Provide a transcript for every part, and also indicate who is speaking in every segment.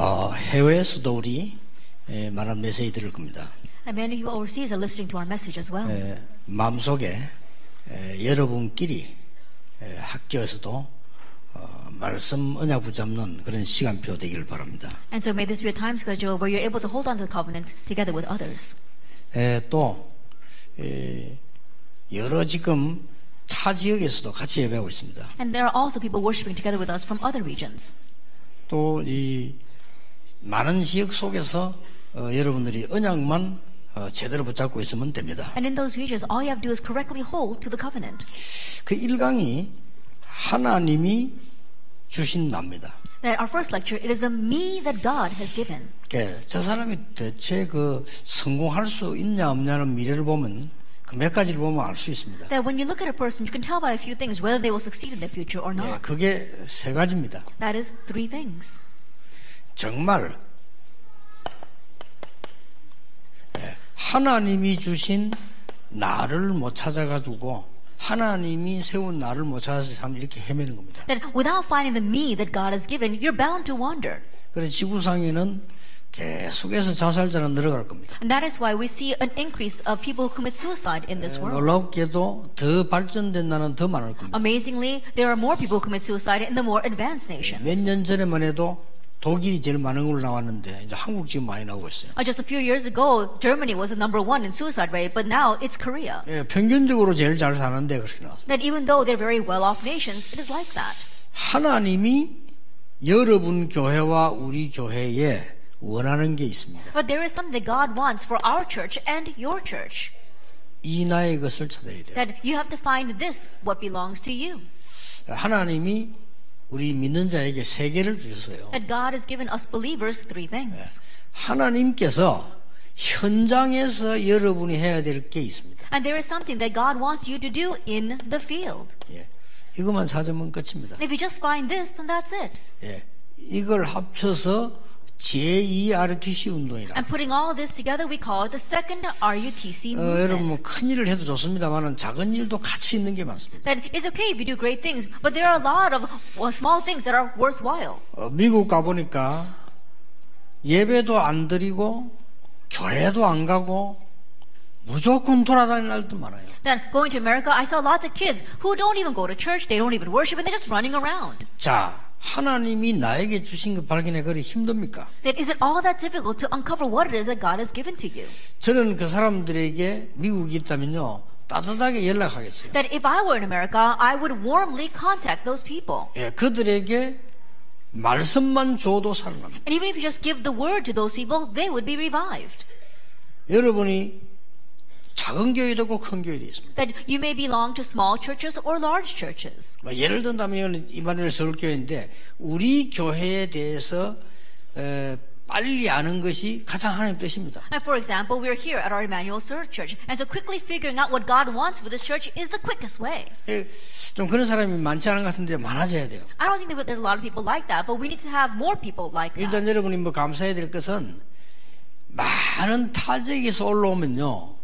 Speaker 1: 어, 해외에서도 우리 에, 많은 메시지 들을 겁니다.
Speaker 2: And many people overseas are listening to our message as well.
Speaker 1: 에, 마음속에 에, 여러분끼리 에, 학교에서도 어, 말씀 언약 붙잡는 그런 시간표 되기를 바랍니다.
Speaker 2: And so may this be a time schedule where you're able to hold on to the covenant together with others.
Speaker 1: 에, 또 에, 여러 지금 타 지역에서도 같이 예배하고 있습니다.
Speaker 2: And there are also people worshiping together with us from other regions.
Speaker 1: 또이 많은 지역 속에서 어, 여러분들이 언약만 어, 제대로 붙잡고 있으면 됩니다.
Speaker 2: And in those regions, all you have to do is correctly hold to the covenant.
Speaker 1: 그 1강이 하나님이 주신 납니다.
Speaker 2: That our first lecture, it is a me that God has given.
Speaker 1: 예, 저 사람이 대체 그 성공할 수 있냐 없냐는 미래를 보면 그몇 가지를 보면 알 수 있습니다.
Speaker 2: That when you look at a person, you can tell by a few things whether they will succeed in their future or
Speaker 1: 예,
Speaker 2: not.
Speaker 1: 그게 세 가지입니다.
Speaker 2: That is three things.
Speaker 1: 정말 예, 하나님이 주신 나를 못 찾아가지고 하나님이 세운 나를 못 찾아서 참 이렇게 헤매는 겁니다.
Speaker 2: That without finding the me that God has given, you're bound to wander.
Speaker 1: 그래서 지구상에는 계속해서 자살자는 늘어갈 겁니다.
Speaker 2: And that is why we see an increase of people who commit suicide in this world.
Speaker 1: 놀랍게도 더 발전된 나라는 더 많을 겁니다.
Speaker 2: Amazingly, there are more people who commit suicide in the more advanced nations.
Speaker 1: 몇 년 전에만 해도 독일이 제일 많은 걸로 나왔는데 이제 한국 지금 많이 나오고 있어요.
Speaker 2: Uh, Just a few years ago, Germany was the number one in suicide rate, but now it's Korea.
Speaker 1: 예, 평균적으로 제일 잘 사는데 그렇게 나왔어요.
Speaker 2: That even though they're very well-off nations, it is like that.
Speaker 1: 하나님이 여러분 교회와 우리 교회에 원하는 게 있습니다.
Speaker 2: But there is something that God wants for our church and your church.
Speaker 1: 이 나의 것을 찾아야 돼요.
Speaker 2: That you have to find this, what belongs to you.
Speaker 1: 하나님이 우리 믿는 자에게 세 개를 주셨어요.
Speaker 2: That God has given us believers three things.
Speaker 1: 하나님께서 현장에서 여러분이 해야 될 게 있습니다.
Speaker 2: And there is something that God wants you to do in the field.
Speaker 1: 예. 이것만 찾으면 끝입니다.
Speaker 2: If you just find this, then that's it.
Speaker 1: 예. 이걸 합쳐서 제2RTC 운동이라.
Speaker 2: And putting all this together, we call it the second RUTC
Speaker 1: 어, 여러분 뭐
Speaker 2: movement.
Speaker 1: 큰 일을 해도 좋습니다만은 작은 일도 같이 있는 게 많습니다.
Speaker 2: That it's okay if you do great things, but there are a lot of small things that are worthwhile.
Speaker 1: 어, 미국 가 보니까 예배도 안 드리고 교회도 안 가고 무조건 돌아다니는 날도 많아요.
Speaker 2: Then going to America, I saw lots of kids who don't even go to church, they don't even worship, and they're just running around.
Speaker 1: 자, 하나님이 나에게 주신 것 발견해 그리 힘듭니까?
Speaker 2: That is it all that difficult to uncover what it is that God has given to you?
Speaker 1: 저는 그 사람들에게 미국이 있다면요 따뜻하게 연락하겠어요.
Speaker 2: That if I were in America, I would warmly contact those people.
Speaker 1: 예, 그들에게 말씀만 줘도 살아납니다.
Speaker 2: And even if you just give the word to those people, they would be revived.
Speaker 1: 여러분이 작은 교회도 있고 큰 교회도 있습니다.
Speaker 2: That you may belong to small churches or large churches.
Speaker 1: 뭐 예를 든다면 이만일 서울교회인데 우리 교회에 대해서 에, 빨리 아는 것이 가장 하나님 뜻입니다.
Speaker 2: And for example, we're here at our Emmanuel Church, and so quickly figuring out what God wants for this church is the quickest way.
Speaker 1: 예, 좀 그런 사람이 많지 않은 것 같은데 많아져야 돼요.
Speaker 2: I don't think that there's a lot of people like that, but we need to have more people like that.
Speaker 1: 일단 여러분이 뭐 감사해야 될 것은 많은 타지에서 올라오면요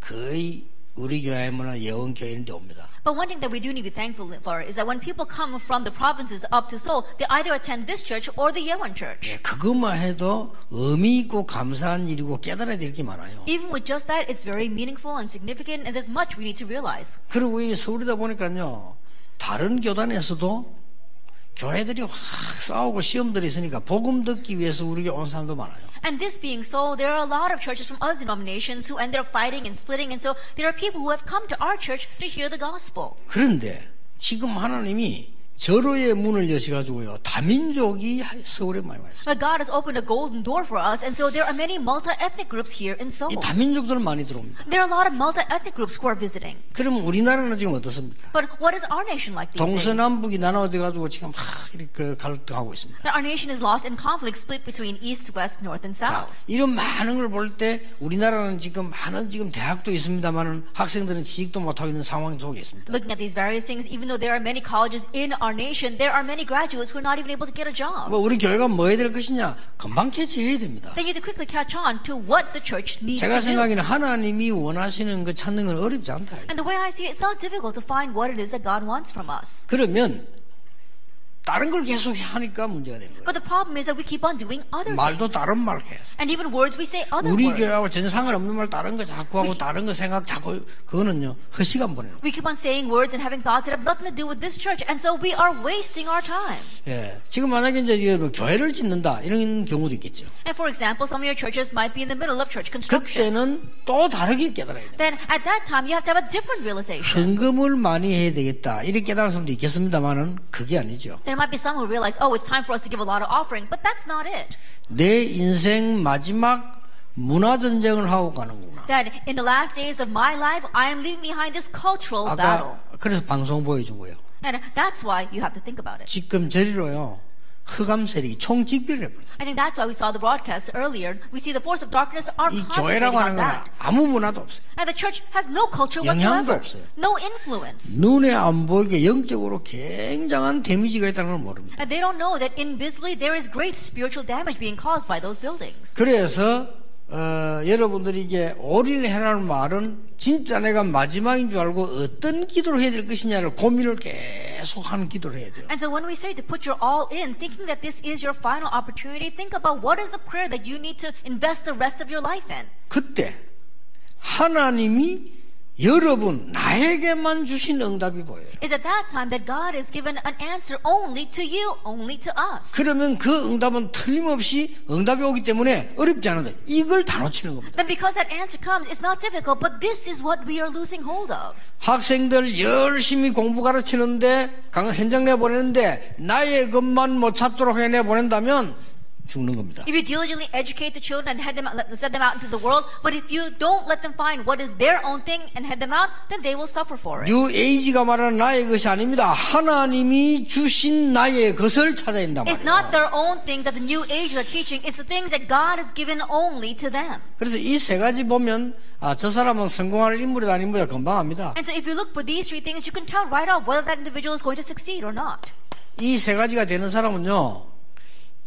Speaker 1: 거의 우리 교회 문화 예원 교회인데 옵니다.
Speaker 2: But one thing that we do need to be thankful for is that when people come from the provinces up to Seoul, they either attend this church or the Yeowon Church.
Speaker 1: 예, 그것만 해도 의미 있고 감사한 일이고 깨달아야 될 게 많아요.
Speaker 2: Even with just that, it's very meaningful and significant, and there's much we need to realize.
Speaker 1: 그리고 이 서울이다 보니까요 다른 교단에서도 교회들이 확 싸우고 시험들이 있으니까 복음 듣기 위해서 우리에게 온 사람도 많아요.
Speaker 2: And this being so, there are a lot of churches from other denominations who ended up fighting and splitting, and so there are people who have come to our church to hear the gospel.
Speaker 1: 그런데 지금 하나님이 절호의 문을 여셔가지고요 다민족이 서울에 많이 와 있어요.
Speaker 2: But God has opened a golden door for us, and so there are many multi-ethnic groups here in Seoul.
Speaker 1: 이 다민족들 많이 들어옵니다.
Speaker 2: There are a lot of multi-ethnic groups who are visiting.
Speaker 1: 그럼 우리나라는 지금 어떻습니까?
Speaker 2: But what is our nation like these days?
Speaker 1: 동서남북이 나눠져 가지고 지금 막 이렇게 갈등하고 있습니다.
Speaker 2: That our nation is lost in conflict, split between east, west, north, and
Speaker 1: 자,
Speaker 2: south.
Speaker 1: 이런 많은 걸 볼 때 우리나라는 지금 많은 지금 대학도 있습니다만은 학생들은 취직도 못하고 있는 상황 속에 있습니다.
Speaker 2: Looking at these various things, even though there are many colleges in our nation, there are many graduates who are not even able to get a job.
Speaker 1: 뭐 우리 교회가 뭐 해야 될 것이냐? 금방 캐치해야 됩니다.
Speaker 2: They need to quickly catch on to what the church needs
Speaker 1: 제가. 생각에는 하나님이 원하시는 거 찾는 건 어렵지 않다.
Speaker 2: And the way I see it, it's not difficult to find what it is that God wants from us.
Speaker 1: 그러면 다른 걸 계속 하니까 문제가 되는 거예요.
Speaker 2: But the problem is that we keep on doing other
Speaker 1: 말도
Speaker 2: things.
Speaker 1: 다른 말 계속.
Speaker 2: And even words, we say other
Speaker 1: 우리
Speaker 2: words.
Speaker 1: 교회하고 전혀 상관없는 말 다른 거 자꾸 하고 다른 거 생각 자꾸 그거는요 헛시간 보내는 거예요.
Speaker 2: We keep on saying words and having thoughts that have nothing to do with this church. And so we are wasting our time.
Speaker 1: 예. 지금 만약에 이제 뭐 교회를 짓는다 이런 경우도 있겠죠.
Speaker 2: And for example, some of your churches might be in the middle of church construction.
Speaker 1: 그때는 또 다르게 깨달아야 돼요.
Speaker 2: Then at that time, you have to have a different realization.
Speaker 1: 헌금을 많이 해야 되겠다 이렇게 깨달은 사람도 있겠습니다만은 그게 아니죠.
Speaker 2: There might be some who realize, oh, it's time for us to give a lot of offering, but that's not it.
Speaker 1: 내 인생 마지막 문화 전쟁을 하고 가는구나.
Speaker 2: That in the last days of my life, I am leaving behind this cultural battle.
Speaker 1: 아까 그래서 방송 보여주고요.
Speaker 2: And that's why you have to think about it.
Speaker 1: 지금 저리로요 흑암 세력이 총직비를 해버려.
Speaker 2: I think that's why we saw the broadcast earlier. We see the force of darkness are
Speaker 1: 이
Speaker 2: concentrating
Speaker 1: 교회라고
Speaker 2: on
Speaker 1: 하는 건
Speaker 2: that.
Speaker 1: 아무 문화도 없어요.
Speaker 2: And the church has no culture
Speaker 1: 영향도
Speaker 2: whatsoever.
Speaker 1: 없어요.
Speaker 2: No influence.
Speaker 1: 눈에 안 보이게 영적으로 굉장한 데미지가 있다는 걸 모릅니다.
Speaker 2: And they don't know that invisibly there is great spiritual damage being caused by those buildings.
Speaker 1: 그래서 어, 여러분들이 이게 오릴해라는 말은 진짜 내가 마지막인 줄 알고 어떤 기도를 해야 될 것이냐를 고민을 계속 하는 기도를 해야 돼요.
Speaker 2: And so when we say to put your all in, thinking that this is your final opportunity, think about what is the prayer that you need to invest the rest of your life in.
Speaker 1: 그때 하나님이 여러분 나에게만 주신 응답이 보여요.
Speaker 2: Is at that time that God has given an answer only to you, only to us.
Speaker 1: 그러면 그 응답은 틀림없이 응답이 오기 때문에 어렵지 않은데 이걸 다 놓치는 겁니다.
Speaker 2: Then because that answer comes, it's not difficult, but this is what we are losing hold of.
Speaker 1: 학생들 열심히 공부 가르치는데 강 현장 내 보내는데 나의 것만 못 찾도록 해내 보낸다면 죽는 겁니다.
Speaker 2: If you diligently educate the children and head them out, send them out into the world, but if you don't let them find what is their own thing and head them out, then they will suffer for it.
Speaker 1: 뉴 에이지가 말하는 나의 것이 아닙니다. 하나님이 주신 나의 것을 찾아야 된다
Speaker 2: It's
Speaker 1: 말이에요.
Speaker 2: not their own things that the new age are teaching, it's the things that God has given only to them.
Speaker 1: 그래서 이 세 가지 보면 아, 저 사람은 성공할 인물이다 아닌물이다 금방 압니다.
Speaker 2: And so if you look for these three things, you can tell right off whether that individual is going to succeed or not.
Speaker 1: 이 세 가지가 되는 사람은요.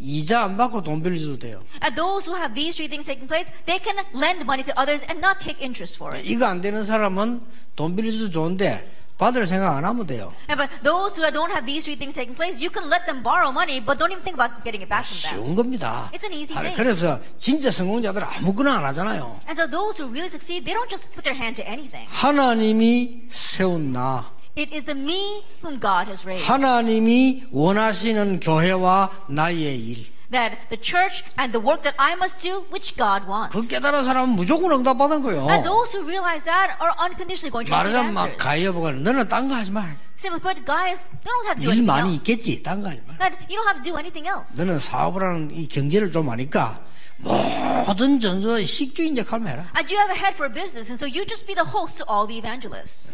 Speaker 1: 이자 안 받고 돈 빌려줘도 돼요.
Speaker 2: And those who have these three things taking place, they can lend money to others and not take interest for it.
Speaker 1: 이거 안 되는 사람은 돈 빌려줘도 좋은데 받을 생각 안 하면 돼요.
Speaker 2: And but those who don't have these three things taking place, you can let them borrow money, but don't even think about getting it back from them.
Speaker 1: 쉬운 겁니다.
Speaker 2: It's an easy thing.
Speaker 1: 그래서 진짜 성공자들은 아무거나 안 하잖아요.
Speaker 2: And so those who really succeed, they don't just put their hand to anything.
Speaker 1: 하나님이 세운 나,
Speaker 2: It is the me whom God has raised.
Speaker 1: 하나님이 원하시는 교회와 나의 일.
Speaker 2: That the church and the work that I must do, which God wants.
Speaker 1: 그 깨달은 사람은 무조건 응답받은 거예요.
Speaker 2: And those who realize that are unconditionally going to receive
Speaker 1: 말하자면 막
Speaker 2: answers.
Speaker 1: 가이어보가 너는 딴 거 하지 마.
Speaker 2: Simply put, guys, they don't have to do
Speaker 1: 일
Speaker 2: anything
Speaker 1: 많이
Speaker 2: else.
Speaker 1: 있겠지. 딴 거 하지 마.
Speaker 2: That you don't have to do anything else.
Speaker 1: 너는 사업을 하는 이 경제를 좀 아니까 모든 전도에 식주인 역할만 해라.
Speaker 2: And you have a head for a business, and so you just be the host to all the evangelists.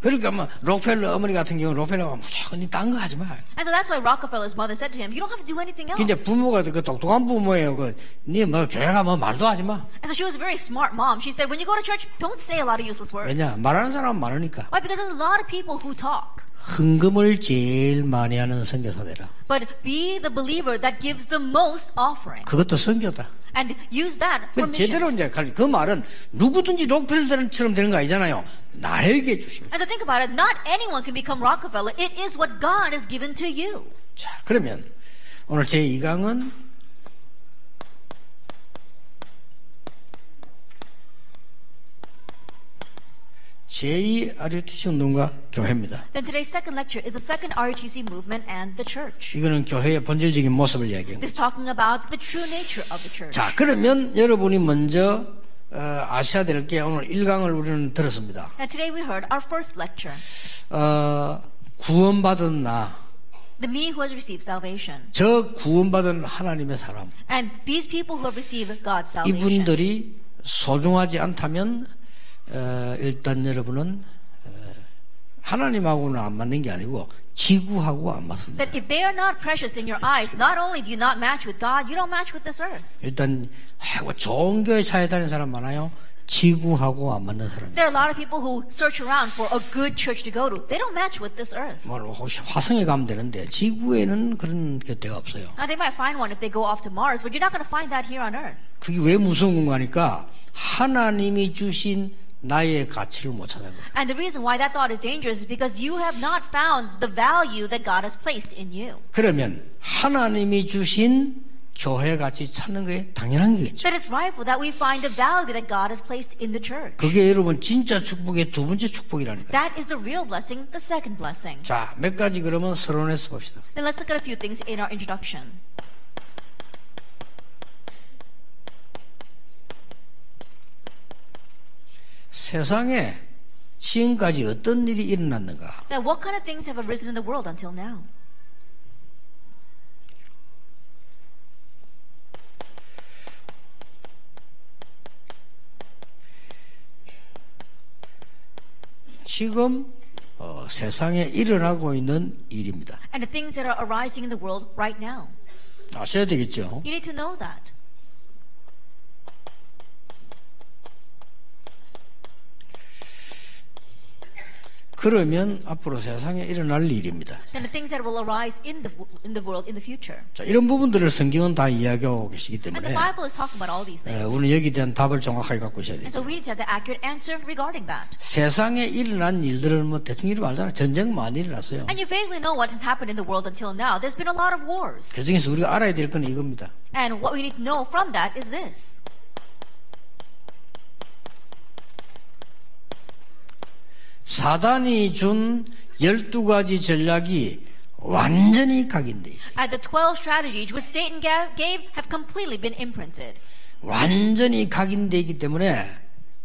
Speaker 1: 그러니까 뭐 록펠러 어머니 같은 경우 록펠러가 무조건 딴거 하지 마.
Speaker 2: And so that's why Rockefeller's mother said to him, You don't have to do anything else.
Speaker 1: 이제 부모가 그 똑똑한 부모예요. 그, 니뭐 교회가 뭐 말도 하지 마.
Speaker 2: And so she was a very smart mom. She said, When you go to church, don't say a lot of useless words.
Speaker 1: 왜냐 말하는 사람 많으니까.
Speaker 2: Why? Because there's a lot of people who talk.
Speaker 1: 헌금을 제일 많이 하는 선교사 되라.
Speaker 2: But be the believer that gives the most offering.
Speaker 1: 그것도 선교다.
Speaker 2: And use that for
Speaker 1: 그 제대로. 이제 갈- 그 말은 누구든지 록펠러처럼 되는 거 아니잖아요. 나에게 주신. 거.
Speaker 2: And so think about it. Not anyone can become Rockefeller. It is what God has given to you.
Speaker 1: 자 그러면 오늘 제 2강은 제2 RUTC 운동과 교회입니다.
Speaker 2: Then today's second lecture is the second RUTC movement and the church.
Speaker 1: 이거는 교회의 본질적인 모습을 이야기합니다.
Speaker 2: This talking about the true nature of the church.
Speaker 1: 자, 그러면 여러분이 먼저 어, 아셔야 될 게 오늘 1강을 우리는 들었습니다.
Speaker 2: Now today we heard our first lecture.
Speaker 1: 어, 구원받은 나,
Speaker 2: The me who has received salvation.
Speaker 1: 저 구원받은 하나님의 사람,
Speaker 2: And these people who have received God's salvation.
Speaker 1: 이분들이 소중하지 않다면 어, 일단 여러분은 어, 하나님하고는 안 맞는 게 아니고 지구하고 안 맞습니다.
Speaker 2: That if they are not precious in your eyes, not only do you not match with God, you don't match with this earth.
Speaker 1: 일단 아이고 좋은 교회 차에 다니는 사람 많아요. 지구하고 안 맞는 사람.
Speaker 2: There are a lot of people who search around for a good church to go to. They don't match with this earth.
Speaker 1: 뭐 혹시 화성에 가면 되는데 지구에는 그런 데가 없어요.
Speaker 2: Now they might find one if they go off to Mars, but you're not going to find that here on earth.
Speaker 1: 그게 왜 무서운 건가니까 하나님이 주신 나의 가치를 못 찾은 거예요.
Speaker 2: And the reason why that thought is dangerous is because you have not found the value that God has placed in you.
Speaker 1: 그러면 하나님이 주신 교회 가치 찾는 게 당연한 거겠죠.
Speaker 2: That it's rightful that we find the value that God has placed in the church.
Speaker 1: 그게 여러분 진짜 축복의 두 번째 축복이라니까요.
Speaker 2: That is the real blessing, the second blessing.
Speaker 1: 자, 몇 가지 그러면 서론해서 봅시다.
Speaker 2: Then let's look at a few things in our introduction.
Speaker 1: 세상에 지금까지 어떤 일이 일어났는가?
Speaker 2: Then what kind of things have arisen in the world until now?
Speaker 1: 지금 어, 세상에 일어나고 있는 일입니다.
Speaker 2: And the things that are arising in the world right now.
Speaker 1: 아셔야 되겠죠.
Speaker 2: You need to know that.
Speaker 1: 그러면 앞으로 세상에 일어날 일입니다.
Speaker 2: Then the things that will arise in the in the world in the future.
Speaker 1: 자, 이런 부분들을 성경은 다 이야기하고 계시기
Speaker 2: And
Speaker 1: 때문에
Speaker 2: the Bible is talking about all these
Speaker 1: 에,
Speaker 2: things.
Speaker 1: 우리는 여기에 대한 답을 정확하게 갖고 있어야
Speaker 2: And
Speaker 1: 돼요.
Speaker 2: so we need to have the accurate answer regarding that.
Speaker 1: 세상에 일어난 일들은 뭐 대충 이름 알잖아요. 전쟁 많이 일어났어요.
Speaker 2: And you vaguely know what has happened in the world until now. There's been a lot of wars.
Speaker 1: 그 중에서 우리가 알아야 될 건 이겁니다.
Speaker 2: And what we need to know from that is this.
Speaker 1: 사단이 준 12가지 전략이 완전히 각인돼 있어요.
Speaker 2: Uh, the 12 strategies which Satan ga- gave have completely been imprinted.
Speaker 1: 완전히 각인돼 있기 때문에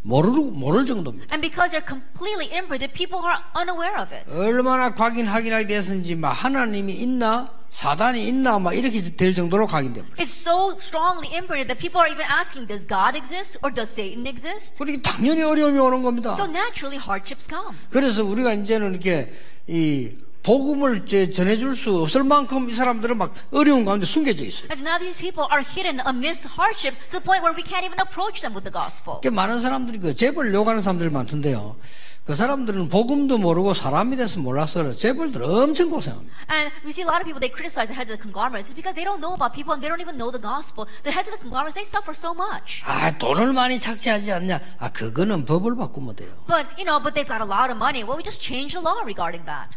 Speaker 1: 모를, 모를 정도입니다.
Speaker 2: And because they're completely imprinted, people are unaware of it.
Speaker 1: 얼마나 각인 확인하게 됐는지 막 하나님이 있나 사단이 있나 막 이렇게 될 정도로 각인됩니다.
Speaker 2: It's so strongly imprinted that people are even asking, does God exist or does Satan exist?
Speaker 1: 그러니 당연히 어려움이 오는 겁니다.
Speaker 2: So naturally hardships come.
Speaker 1: 그래서 우리가 이제는 이렇게 이 복음을 전해줄 수 없을 만큼 이 사람들은 막 어려운 가운데 숨겨져 있어요.
Speaker 2: And so now these people are hidden amidst hardships to the point where we can't even approach them with the gospel.
Speaker 1: 그 많은 사람들이 그 재벌 요구하는 사람들이 많던데요. 그 사람들은 복음도 모르고 사람이 돼서 몰라서 재벌들 엄청 고생합니다.
Speaker 2: And we see a lot of people, they criticize the heads of the conglomerates. It's because they don't know about people and they don't even know the gospel. The heads of the conglomerates, they suffer so much.
Speaker 1: 아 돈을 많이 착취하지 않냐? 아 그거는 법을 바꾸면 돼요.
Speaker 2: But, you know, but they've got a lot of money. Well, we just change the law regarding that.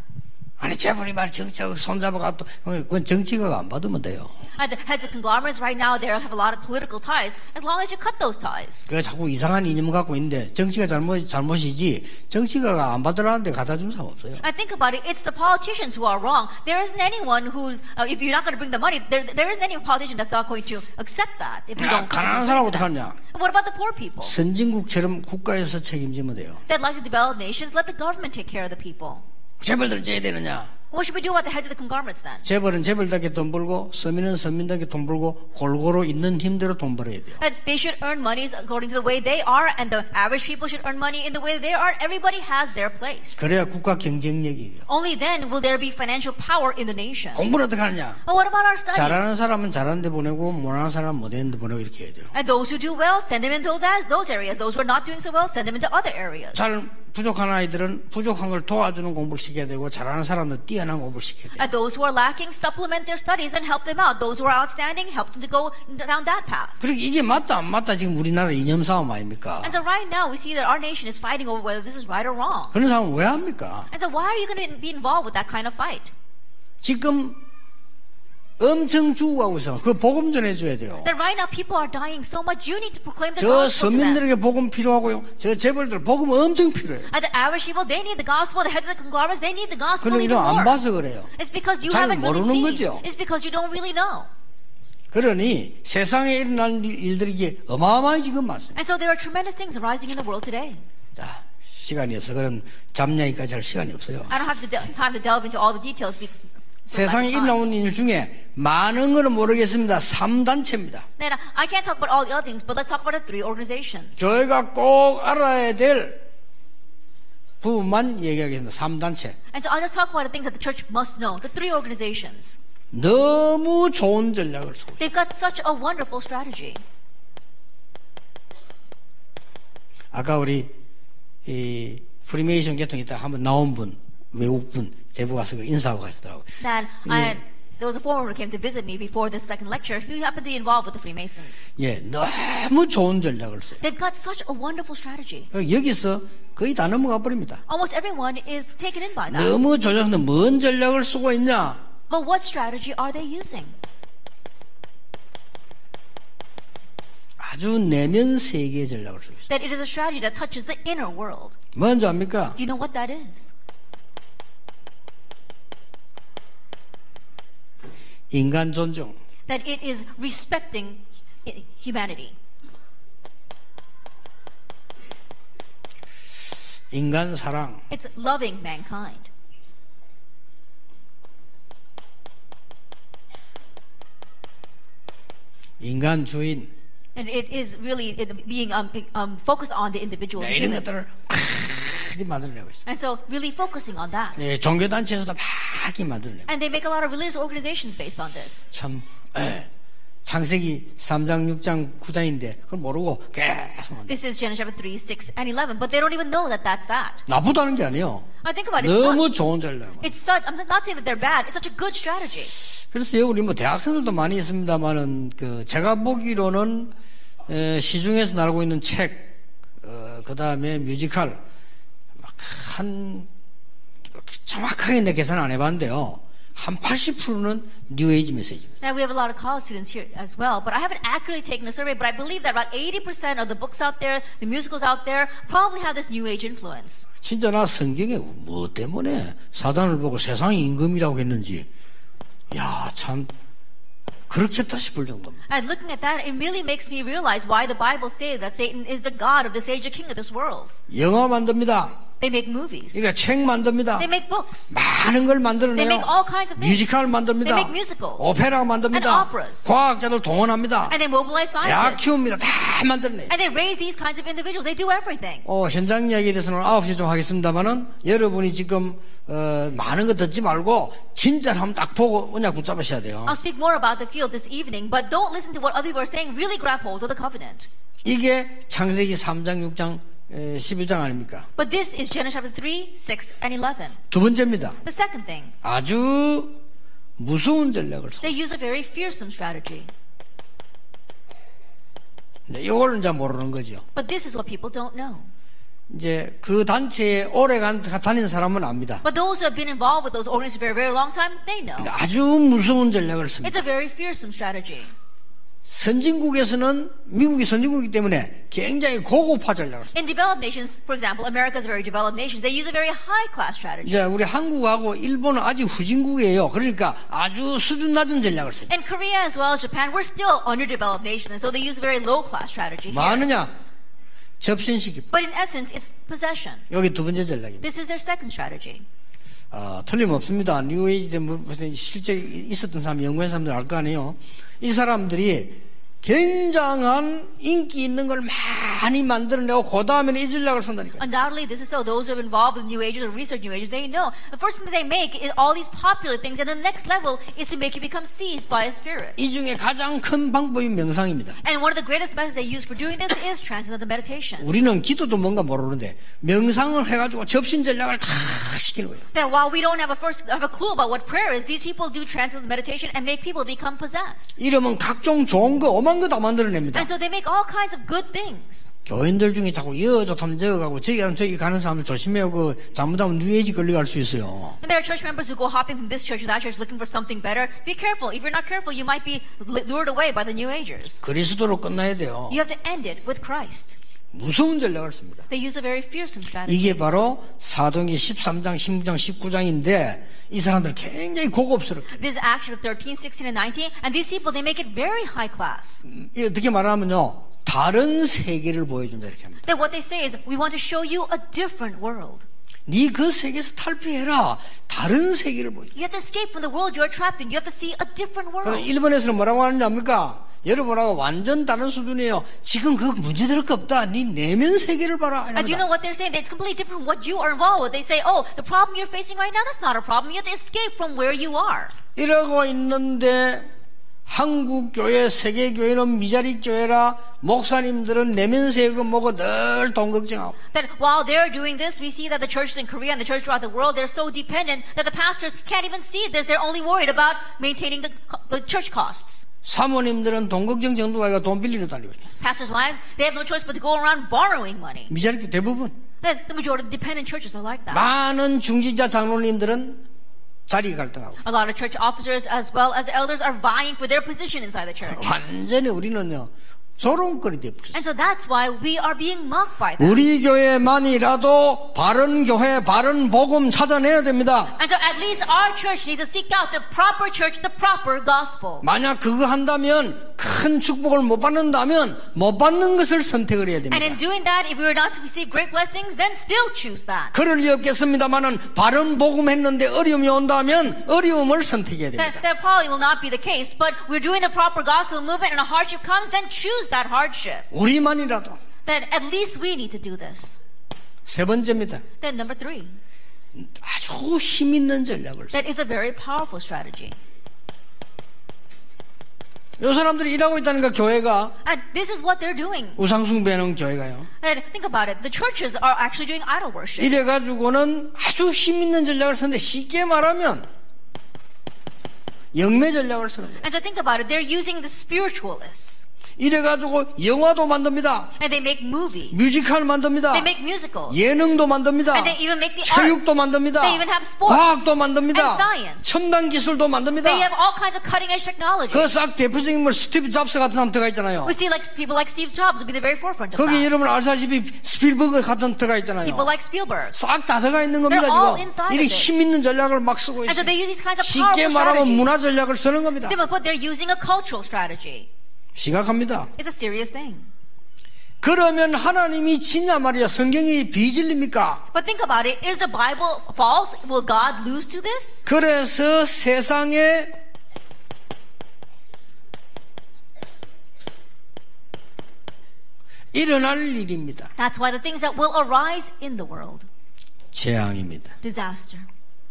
Speaker 1: 아니 재벌이 말 정치하고 손잡아가 또 그건 정치가 안 받으면 돼요.
Speaker 2: And the heads of conglomerates right now, they have a lot of political ties. As long as you cut those ties.
Speaker 1: 그 자꾸 이상한 이념 갖고 있는데 정치가 잘못 잘못이지 정치가가 안 받으라는데 갖다 준 사람 없어요.
Speaker 2: I think about it, it's the politicians who are wrong. There isn't anyone who's, uh, if you're not going to bring the money, there, there isn't any politician that's not going to accept that. If you
Speaker 1: 야,
Speaker 2: don't.
Speaker 1: 가난한 사람 어떡하냐?
Speaker 2: What about the poor people?
Speaker 1: 선진국처럼 국가에서 책임지면 돼요.
Speaker 2: That like the developed nations, let the government take care of the people.
Speaker 1: 재벌들 째야 되느냐?
Speaker 2: What should we do about the heads of the conglomerates then?
Speaker 1: 재벌은 재벌답게 돈 벌고 서민은 서민답게 돈 벌고 골고루 있는 힘대로 돈 벌어야 돼요.
Speaker 2: That they should earn monies according to the way they are, and the average people should earn money in the way they are. Everybody has their place.
Speaker 1: 그래야 국가 경쟁력이에요.
Speaker 2: Only then will there be financial power in the nation.
Speaker 1: 공부는 어떻게 하느냐?
Speaker 2: But what about our studies?
Speaker 1: 잘하는 사람은 잘하는 데 보내고 못하는 사람은 못하는 데 보내고 이렇게 해야 돼요.
Speaker 2: And those who do well, send them into those, those areas. Those who are not doing so well, send them into other areas.
Speaker 1: 잘 부족한 아이들은 부족한 걸 도와주는 공부를 시켜야 되고 잘하는 사람은 뛰어난 공부를 시켜야 돼요.
Speaker 2: And those who are lacking, supplement their studies and help them out. Those who are outstanding, help them to go down that path.
Speaker 1: 그리고 이게 맞다 안 맞다 지금 우리나라 이념 싸움 아닙니까?
Speaker 2: And so right now we see that our nation is fighting over whether this is right or wrong.
Speaker 1: 그런 사람은 왜 합니까?
Speaker 2: And so why are you going to be involved with that kind of fight?
Speaker 1: 지금 엄청 죽어가고 있어. 그 복음 전해줘야 돼요.
Speaker 2: That right now people are dying so much. You need to proclaim the
Speaker 1: 저
Speaker 2: gospel to them.
Speaker 1: 서민들에게 복음 필요하고요. 저 재벌들 복음 엄청 필요해요.
Speaker 2: And the average people, they need the gospel. The heads of the conglomerates, they need the gospel
Speaker 1: 그런데
Speaker 2: even
Speaker 1: 이런 안
Speaker 2: more.
Speaker 1: 봐서 그래요.
Speaker 2: It's because you
Speaker 1: 잘
Speaker 2: haven't really
Speaker 1: 모르는
Speaker 2: seen.
Speaker 1: 거죠.
Speaker 2: It's because you don't really know.
Speaker 1: 그러니 세상에 일어나는 일들이 이게 어마어마히 지금 많습니다.
Speaker 2: And so there are tremendous things arising in the world today.
Speaker 1: 자, 시간이 없어. 그런 잡냐기까지 할 시간이 없어요.
Speaker 2: I don't have to de- time to delve into all the details. be-
Speaker 1: 세상에. 일어나는 일 중에 많은 거는 모르겠습니다. 3단체입니다.
Speaker 2: Then uh, I can't talk about all the other things, but let's talk about the three organizations.
Speaker 1: 저희가 꼭 알아야 될 부분만 얘기하겠습니다. 3단체.
Speaker 2: And so I'll just talk about the things that the church must know. The three organizations.
Speaker 1: 너무 좋은 전략을 쓰고
Speaker 2: They've got such a wonderful strategy.
Speaker 1: 아까 우리 이 프리메이션 계통에 있다 한번 나온 분 외국 분 제보 와서 그 인사하고 가시더라고요.
Speaker 2: That I, there was a foreigner who came to visit me before this second lecture who happened to be involved with the Freemasons.
Speaker 1: 예, 너무 좋은 전략을 써요.
Speaker 2: They've got such a wonderful strategy.
Speaker 1: 여기서 거의 다 넘어가 버립니다.
Speaker 2: Almost everyone is taken in by that.
Speaker 1: 너무 전략인데 뭔 전략을 쓰고 있냐?
Speaker 2: But what strategy are they using?
Speaker 1: 아주 내면 세계의 전략을 쓰고 있어요.
Speaker 2: That it is a strategy that touches the inner world.
Speaker 1: 뭔지 압니까?
Speaker 2: Do you know what that is?
Speaker 1: 인간 존중.
Speaker 2: That it is respecting i- humanity.
Speaker 1: 인간 사랑.
Speaker 2: It's loving mankind.
Speaker 1: 인간 주인.
Speaker 2: And it is really it- being um, um, focused on the individual
Speaker 1: 네, 이런
Speaker 2: humans.
Speaker 1: 것들을 많이 만들어내고 있어요.
Speaker 2: And so really focusing on that.
Speaker 1: 예, 종교 단체에서도 많이 만들어내고
Speaker 2: And they make a lot of religious organizations based on this.
Speaker 1: 참 예. 창세기 3장, 6장, 9장인데 그걸 모르고 계속 만들어.
Speaker 2: This is Genesis chapter 3, 6, and 11, but they don't even know that that's that.
Speaker 1: 나쁘다는 게 아니에요.
Speaker 2: I think about it. It's,
Speaker 1: 너무 좋은 전략.
Speaker 2: it's such, I'm not saying that they're bad. It's such a good strategy.
Speaker 1: 그래서 우리 뭐 대학생들도 많이 있습니다만은 그 제가 보기로는 에, 시중에서 나오고 있는 책, 어, 그 다음에 뮤지컬 막 한 정확하게 내 계산 안 해봤는데요. 한 80%는 뉴에이지 메시지입니다.
Speaker 2: Now we have a lot of college students here as well, but I haven't accurately taken a survey, but I believe that about 80% of the books out there, the musicals out there, probably have this new age influence.
Speaker 1: 진짜 나 성경에 뭐 때문에 사단을 보고 세상이 임금이라고 했는지, 야, 참, 그렇겠다 싶을 정도입니다.
Speaker 2: And looking at that, it really makes me realize why the Bible says that Satan is the God of this age, the king of this world.
Speaker 1: 영화 만듭니다.
Speaker 2: They make movies.
Speaker 1: 그러니까 책 만듭니다.
Speaker 2: They make books.
Speaker 1: 많은 걸
Speaker 2: They
Speaker 1: 만들어내요.
Speaker 2: make all kinds of things.
Speaker 1: 뮤지컬 만듭니다.
Speaker 2: They make musicals.
Speaker 1: 오페라 만듭니다.
Speaker 2: And operas.
Speaker 1: 과학자들 동원합니다.
Speaker 2: And they mobilize
Speaker 1: 대학
Speaker 2: scientists.
Speaker 1: 키웁니다. 다 만들어내요.
Speaker 2: And they raise these kinds of individuals. They do everything.
Speaker 1: 어, 현장 이야기에 대해서는 9시에 좀 하겠습니다만은 여러분이 지금 어, 많은 거 듣지 말고 진짜를 한번 딱 보고 언약 붙잡으셔야 돼요.
Speaker 2: I'll speak more about the field this evening, but don't listen to what other people are saying. Really grab hold of the covenant.
Speaker 1: 이게 창세기 3장, 6장, 에, 11장 아닙니까?
Speaker 2: But this is Genesis chapter 3, 6, and 11.
Speaker 1: 두 번째입니다.
Speaker 2: The second thing,
Speaker 1: 아주 무서운 전략을 써.
Speaker 2: they use a very fearsome strategy.
Speaker 1: 네, 이걸 이제 모르는 거죠.
Speaker 2: But this is what people don't know.
Speaker 1: 이제 그 단체에 오래 간 다닌 사람은 압니다.
Speaker 2: But those who have been involved with those organizations for a very long time, they know.
Speaker 1: 아주 무서운 전략을 씁니다.
Speaker 2: It's a very fearsome strategy.
Speaker 1: 선진국에서는 미국이 선진국이기 때문에 굉장히 고급화 전략을.
Speaker 2: In developed nations, for example, America is a very developed nation, they use a very high class strategy.
Speaker 1: 이제 우리 한국하고 일본은 아직 후진국이에요. 그러니까 아주 수준 낮은 전략을 씁니다.
Speaker 2: In Korea as well as Japan, we're still underdeveloped nations, and so they use a very low class strategy
Speaker 1: 뭐. 하느냐? 접신시키.
Speaker 2: But in essence, it's possession.
Speaker 1: 여기 두 번째 전략입니다.
Speaker 2: This is their second strategy.
Speaker 1: 어, 틀림없습니다. 뉴에이지 때 실제 있었던 사람, 연구한 사람들 알 거 아니에요. 이 사람들이 굉장한 인기 있는 걸 많이 만들어내고 그 다음에는 이 전략을 쓴다니까요.
Speaker 2: Undoubtedly, this is so. Those who been involved with New Ages or research New Ages, they know the first thing that they make is all these popular things, and the next level is to make you become seized by a spirit.
Speaker 1: 이 중에 가장 큰 방법이 명상입니다.
Speaker 2: And one of the greatest methods they use for doing this is transcendental meditation.
Speaker 1: 우리는 기도도 뭔가 모르는데 명상을 해가지고 접신 전략을 다 시키는 거예요.
Speaker 2: That while we don't have a first have a clue about what prayer is, these people do transcendental meditation and make people become possessed.
Speaker 1: 이러면 각종 좋은 거, 오만 거 다 만들어냅니다.
Speaker 2: And so they make all kinds of good things.
Speaker 1: 교인들 중에 자꾸 이어 좋다면 저어 가고 저기 가는 사람들 조심해요. 그 잘못하면 뉴에이지 걸려갈 수 있어요.
Speaker 2: And there are church members who go hopping from this church to that church looking for something better. Be careful. If you're not careful, you might be lured away by the New Agers.
Speaker 1: 그리스도로 끝나야 돼요.
Speaker 2: You have to end it with Christ.
Speaker 1: 무서운 전략을 씁니다.
Speaker 2: They use a very fearsome strategy.
Speaker 1: 이게 바로 사도행전 13장, 16장, 19장인데 이 사람들 굉장히 고급스럽게
Speaker 2: This is Acts chapter 13, 16, and 19. And these people, they make it very high class.
Speaker 1: 이 어떻게 말하면요 다른 세계를 보여준다 이렇게 합니다.
Speaker 2: That what they say is, we want to show you a different world.
Speaker 1: 네그 세계에서 탈피해라. 다른 세계를 보여.
Speaker 2: You have to escape from the world you're trapped in. You have to see a different world.
Speaker 1: 일본에서는 뭐라고 하는지 압니까? 여러분하고 완전 다른 수준이에요. 지금 그 문제 될 거 없다. 네 내면 세계를 봐라.
Speaker 2: And do you know what they're saying? It's completely different from what you are involved with. They say, oh, the problem you're facing right now, that's not a problem. You have to escape from where you are.
Speaker 1: 이러고 있는데 한국 교회, 세계 교회는 미자리 교회라 목사님들은 내면 세금 먹고 늘돈 걱정하고
Speaker 2: That while they're doing this, we see that the churches in Korea and the church throughout the world, they're so dependent that the pastors can't even see this. They're only worried about maintaining the, the church costs.
Speaker 1: 사모님들은 돈 걱정 정도가 돈 빌리러 다니고.
Speaker 2: Pastors' wives, they have no choice but to go around borrowing money.
Speaker 1: 미자리 대부분
Speaker 2: Then the majority of dependent churches are like that.
Speaker 1: 많은 중진자 장로님들은 자리 갈등하고
Speaker 2: A lot of church officers as well as elders are vying for their position inside the church.
Speaker 1: 완전히 우리는요 조롱거리 돼버렸어요.
Speaker 2: And so that's why we are being mocked by them.
Speaker 1: 우리 교회만이라도 바른 교회, 바른 복음 찾아내야 됩니다.
Speaker 2: And so at least our church needs to seek out the proper church, the proper gospel.
Speaker 1: 만약 그거 한다면 큰 축복을 못 받는다면 못 받는 것을 선택을 해야
Speaker 2: And
Speaker 1: 됩니다.
Speaker 2: in doing that, if we were not to receive great blessings, then still choose that.
Speaker 1: 그럴 리 없겠습니다만은 바른 복음 했는데 어려움이 온다면 어려움을 선택해야
Speaker 2: That,
Speaker 1: 됩니다.
Speaker 2: that probably will not be the case, but we're doing the proper gospel movement and a hardship comes, then choose that hardship.
Speaker 1: 우리만이라도
Speaker 2: Then at least we need to do this.
Speaker 1: 세 번째입니다.
Speaker 2: Then number three,
Speaker 1: 아주 힘 있는 전략을 써.
Speaker 2: that is a very powerful strategy.
Speaker 1: 요 사람들이 일하고 있다는 거 교회가
Speaker 2: And this is what they're doing.
Speaker 1: 우상숭배하는 교회가요.
Speaker 2: And think about it. The churches are actually doing idol worship.
Speaker 1: 이래 가지고는 아주 힘 있는 전략을 쓰는데 쉽게 말하면 영매 전략을 쓰는 거예요.
Speaker 2: And so think about it. They're using the spiritualists.
Speaker 1: 이래 가지고 영화도 만듭니다.
Speaker 2: And they make movies.
Speaker 1: 뮤지컬 만듭니다.
Speaker 2: They make musicals.
Speaker 1: 예능도 만듭니다.
Speaker 2: And they even make the
Speaker 1: 체육도
Speaker 2: arts.
Speaker 1: 만듭니다.
Speaker 2: They even have sports.
Speaker 1: 과학도 만듭니다.
Speaker 2: And science.
Speaker 1: 첨단 기술도 만듭니다.
Speaker 2: They have all kinds of cutting edge technology.
Speaker 1: 그싹 대표적인 물 스티브 잡스 같은 사람 들어가 있잖아요.
Speaker 2: We see like people like Steve Jobs would be the very forefront of
Speaker 1: 거기
Speaker 2: that.
Speaker 1: 여러분 알다시피 스필버그 같은 들어가 있잖아요.
Speaker 2: People like Spielberg.
Speaker 1: 싹 다 들어가 있는 겁니다
Speaker 2: They're all
Speaker 1: 지금. 이렇게. 힘 있는 전략을 막 쓰고
Speaker 2: And so
Speaker 1: 있어요.
Speaker 2: they use these kinds of
Speaker 1: 쉽게 말하면
Speaker 2: strategies.
Speaker 1: 문화 전략을 쓰는 겁니다.
Speaker 2: Simply put, they're using a cultural strategy.
Speaker 1: 심각합니다.
Speaker 2: It's a serious thing.
Speaker 1: 그러면 하나님이 진냐 말이야 성경이 비질립니까?
Speaker 2: But think about it. Is the Bible false? Will God lose to this?
Speaker 1: 그래서 세상에 일어날 일입니다.
Speaker 2: That's why the things that will arise in the world.
Speaker 1: 재앙입니다.
Speaker 2: Disaster.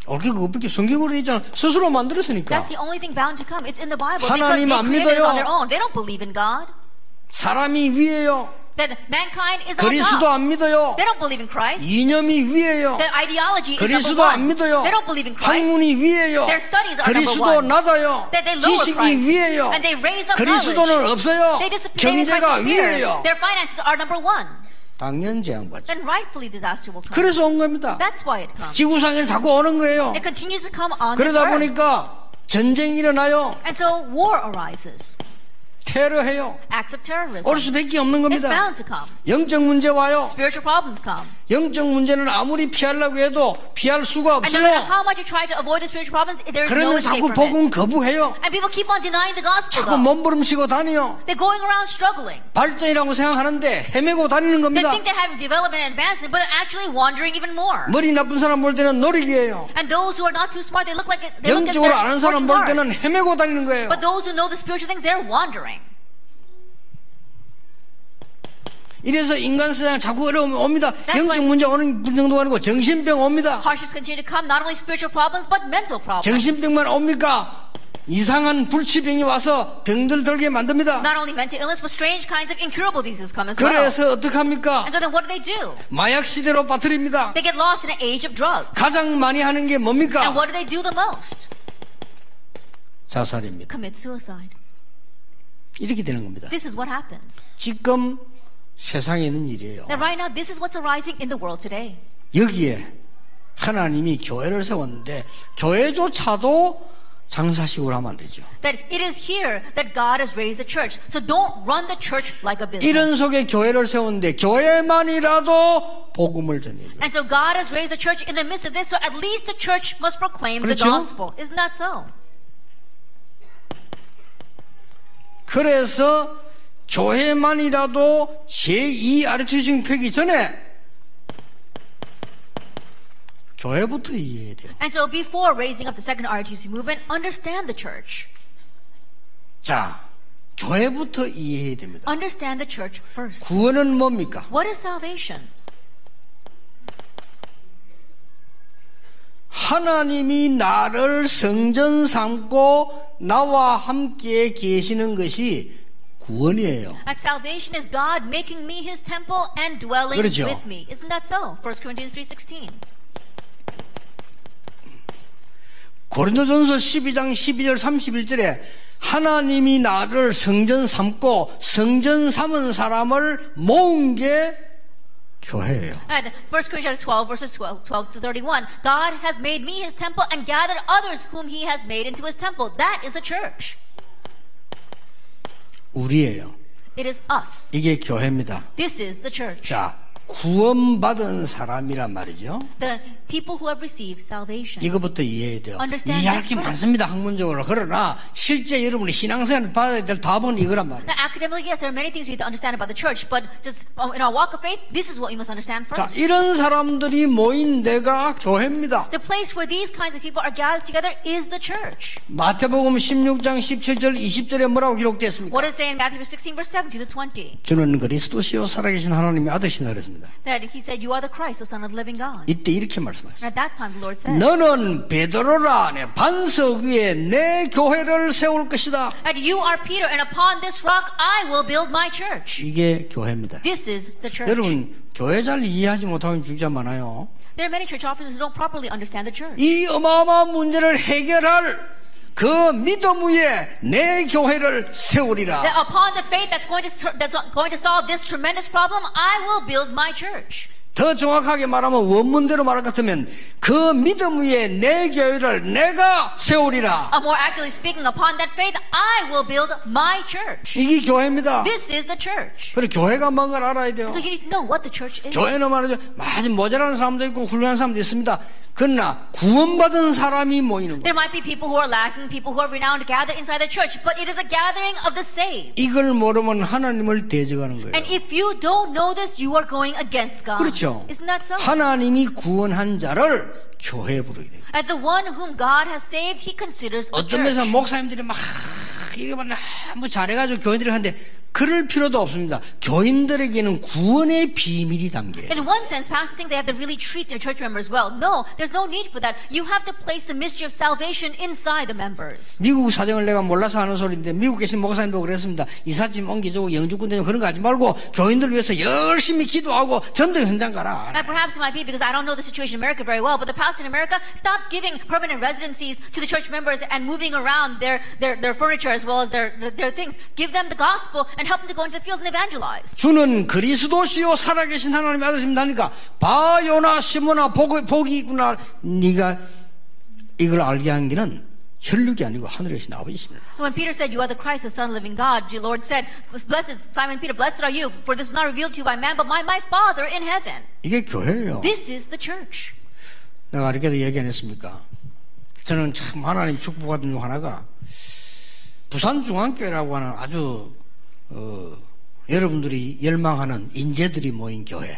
Speaker 1: 옳게 그것밖에 성경으로 있잖아. 스스로 만들었으니까.
Speaker 2: That's the only thing bound to come. It's in the Bible.
Speaker 1: 하나님
Speaker 2: they
Speaker 1: 안 믿어요.
Speaker 2: on their own. They don't believe in God.
Speaker 1: 사람이 위에요.
Speaker 2: That mankind is
Speaker 1: 그리스도. 안 믿어요.
Speaker 2: They don't believe in Christ.
Speaker 1: 이념이 위에요.
Speaker 2: Their ideology is
Speaker 1: 그리스도 안. 믿어요.
Speaker 2: They don't believe in Christ.
Speaker 1: 학문이 위에요.
Speaker 2: Their studies are
Speaker 1: 그리스도. 낮아요.
Speaker 2: That they lower
Speaker 1: 지식이
Speaker 2: Christ.
Speaker 1: 위에요.
Speaker 2: And they raise up
Speaker 1: 그리스도는
Speaker 2: knowledge.
Speaker 1: 없어요.
Speaker 2: They
Speaker 1: 경제가. 위에요.
Speaker 2: Their finances are number one.
Speaker 1: 당연 재앙 받죠.
Speaker 2: Then rightfully disaster will come.
Speaker 1: 그래서 온 겁니다.
Speaker 2: That's why it comes.
Speaker 1: 지구상에 자꾸 오는 거예요.
Speaker 2: It continues to come on this
Speaker 1: 그러다
Speaker 2: earth.
Speaker 1: 보니까 전쟁이 일어나요.
Speaker 2: And so war arises.
Speaker 1: 테러해요.
Speaker 2: Acts of terrorism.
Speaker 1: 올 수밖에 없는
Speaker 2: It's
Speaker 1: 겁니다.
Speaker 2: bound to come.
Speaker 1: 영적 문제 와요.
Speaker 2: Spiritual problems come.
Speaker 1: 영적 문제는 아무리 피하려고 해도 피할 수가
Speaker 2: And no matter
Speaker 1: 없어요.
Speaker 2: how much you try to avoid the spiritual problems, there's no
Speaker 1: 그러면
Speaker 2: escape
Speaker 1: 자꾸
Speaker 2: from it.
Speaker 1: 복음 거부해요.
Speaker 2: And people keep on denying the gospel
Speaker 1: 자꾸. 몸부림치고 다니요.
Speaker 2: They're going around struggling.
Speaker 1: 발전이라고 생각하는데 헤매고 다니는
Speaker 2: They
Speaker 1: 겁니다.
Speaker 2: think they're having development and advancement, but they're actually wandering even more.
Speaker 1: 머리 나쁜 사람 볼 때는 노리기예요.
Speaker 2: And those who are not too smart, they look like they look at
Speaker 1: 영적으로
Speaker 2: their
Speaker 1: 아는 사람 볼. 때는 헤매고 다니는 거예요.
Speaker 2: But those who know the spiritual things, they're wandering.
Speaker 1: 이래서 인간 세상 자꾸 어려움이 옵니다. 영적 문제 오는 정도가 아니고 정신병 옵니다.
Speaker 2: Problems.
Speaker 1: 정신병만 옵니까? 이상한 불치병이 와서 병들 들게 만듭니다.
Speaker 2: Not only mental illness, but strange kinds of incurable diseases come as well.
Speaker 1: 그래서 어떡합니까?
Speaker 2: And so then what do they do?
Speaker 1: 마약 시대로 빠뜨립니다.
Speaker 2: They get lost in an age of drugs.
Speaker 1: 가장 많이 하는 게 뭡니까?
Speaker 2: And what do they do the most?
Speaker 1: 자살입니다.
Speaker 2: Commit suicide.
Speaker 1: 이렇게 되는 겁니다.
Speaker 2: This is what happens.
Speaker 1: 지금 세상에 있는 일이에요.
Speaker 2: That right now, this is what's arising in the world today.
Speaker 1: 여기에 하나님이 교회를 세웠는데 교회조차도 장사식으로 하면 안 되죠.
Speaker 2: That it is here that God has raised the church. So don't run the church like a
Speaker 1: 이런
Speaker 2: business.
Speaker 1: 속에 교회를 세웠는데 교회만이라도 복음을 전해줘.
Speaker 2: And so God has raised the church in the midst of this, so at least the church must proclaim the
Speaker 1: 그렇죠?
Speaker 2: gospel. Isn't that so?
Speaker 1: 그래서 교회만이라도 제2 아르티징 펴기 전에 교회부터 이해해야 돼요.
Speaker 2: And so before raising up the second RTC movement, understand the church.
Speaker 1: 자, 교회부터 이해해야 됩니다.
Speaker 2: Understand the church first.
Speaker 1: 구원은 뭡니까?
Speaker 2: What is salvation?
Speaker 1: 하나님이 나를 성전 삼고 나와 함께 계시는 것이 구원이에요.
Speaker 2: That salvation is God making me his temple and dwelling
Speaker 1: 그렇죠.
Speaker 2: with me. Isn't that so? 1 Corinthians 3.16.
Speaker 1: 고린도전서 12장 12절 31절에 하나님이 나를 성전 삼고 성전 삼은 사람을 모은 게 교회예요.
Speaker 2: And 1 Corinthians 12 verses 12, 12 to 31. God has made me his temple and gathered others whom he has made into his temple. That is the church.
Speaker 1: 우리예요.
Speaker 2: It is us.
Speaker 1: 이게 교회입니다.
Speaker 2: This is the church.
Speaker 1: 자, 구원받은 사람이란 말이죠.
Speaker 2: The people who have received salvation.
Speaker 1: 이것부터 이해해야 돼요.
Speaker 2: Understand
Speaker 1: 이해할
Speaker 2: this
Speaker 1: 게. 많습니다, 학문적으로. 그러나 실제 여러분이 신앙생활 받아야 될 답은 이거란 말이에요.
Speaker 2: Now, academically, yes, there are many things we need to understand about the church, but just uh, in our walk of faith, this is what you must understand
Speaker 1: 자,
Speaker 2: first.
Speaker 1: 이런 사람들이 모인 데가 교회입니다.
Speaker 2: The place where these kinds of people are gathered together is the church.
Speaker 1: 마태복음 16장 17절 20절에 뭐라고 기록되었습니까?
Speaker 2: What does it say in Matthew 16, verse 17 to 20?
Speaker 1: 저는 그리스도시요 살아계신 하나님의 아들이시다 그랬습니다.
Speaker 2: That he said, You are the Christ, the Son of the living God.
Speaker 1: 이때 이렇게
Speaker 2: And
Speaker 1: 말씀하셨어요.
Speaker 2: at that time, the Lord said,
Speaker 1: 너는 베드로라 내 반석 위에 내 교회를 세울 것이다.
Speaker 2: And you are Peter, and upon this rock I will build my church.
Speaker 1: 이게 교회입니다.
Speaker 2: This is the church.
Speaker 1: 여러분 교회 잘 이해하지 못하는 주자 많아요.
Speaker 2: There are many church officers who don't properly understand the church.
Speaker 1: 이 어마어마한 문제를 해결할 그 믿음 위에 내 교회를 세우리라.
Speaker 2: That upon the faith that's going to that's going to solve this tremendous problem, I will build my church.
Speaker 1: 더 정확하게 말하면 원문대로 말할 것 같으면 그 믿음 위에 내 교회를 내가 세우리라.
Speaker 2: Uh, more accurately speaking, upon that faith, I will build my church.
Speaker 1: 이게 교회입니다.
Speaker 2: This is the church.
Speaker 1: 그래 교회가 뭔가를 알아야 돼요.
Speaker 2: So you need to know what the church is.
Speaker 1: 교회는 말이죠. 아직 모자라는 사람도 있고 훌륭한 사람도 있습니다. 그러나 구원받은 사람이 모이는 거.
Speaker 2: There might be people who are lacking, people who are renowned gathered inside the church, but it is a gathering of the saved.
Speaker 1: 이걸 모르면 하나님을 대적하는 거예요.
Speaker 2: And if you don't know this, you are going against God.
Speaker 1: 그렇죠.
Speaker 2: Isn't that so?
Speaker 1: 하나님이 구원한 자를 교회 부르게 돼요.
Speaker 2: And the one whom God has saved, he considers a
Speaker 1: 어떤. 면에서 목사님들이 막 이거 너무 잘해가지고 교인들이 하는데 그럴 필요도 없습니다. 교인들에게는 구원의 비밀이 담겨요.
Speaker 2: In one sense, pastors think they have to really treat their church members well. No, there's no need for that. You have to place the mystery of salvation inside the members.
Speaker 1: 미국 사정을 내가 몰라서 하는 소리인데 미국 계신 목사님도 그랬습니다. 이삿짐 옮기주고 영주권 되면 그런 거 하지 말고 교인들 위해서 열심히 기도하고 전도 현장 가라.
Speaker 2: And perhaps it might be because I don't know the situation in America very well, but the pastor in America stop giving permanent residencies to the church members and moving around their, their, their furniture as well as their, their things. Give them the gospel and help them to go into the field and evangelize.
Speaker 1: 주는 그리스도시요 살아계신 하나님의 아들입니다 하니까 바 요나 시모나 복이, 복이 있구나 네가 이걸 알게 한 게는 혈육이 아니고 하늘에 계신 아버지시네
Speaker 2: When Peter said, You are the Christ, the Son of the living God, the Lord said, Blessed, Simon Peter, blessed are you, for this is not revealed to you by man, but by my Father in heaven.
Speaker 1: 이게 교회예요
Speaker 2: This is the church.
Speaker 1: 내가 이렇게도 얘기 안 했습니까 저는 참 하나님 축복받은 중 하나가 부산 중앙교회라고 하는 아주 어, 여러분들이 열망하는 인재들이 모인 교회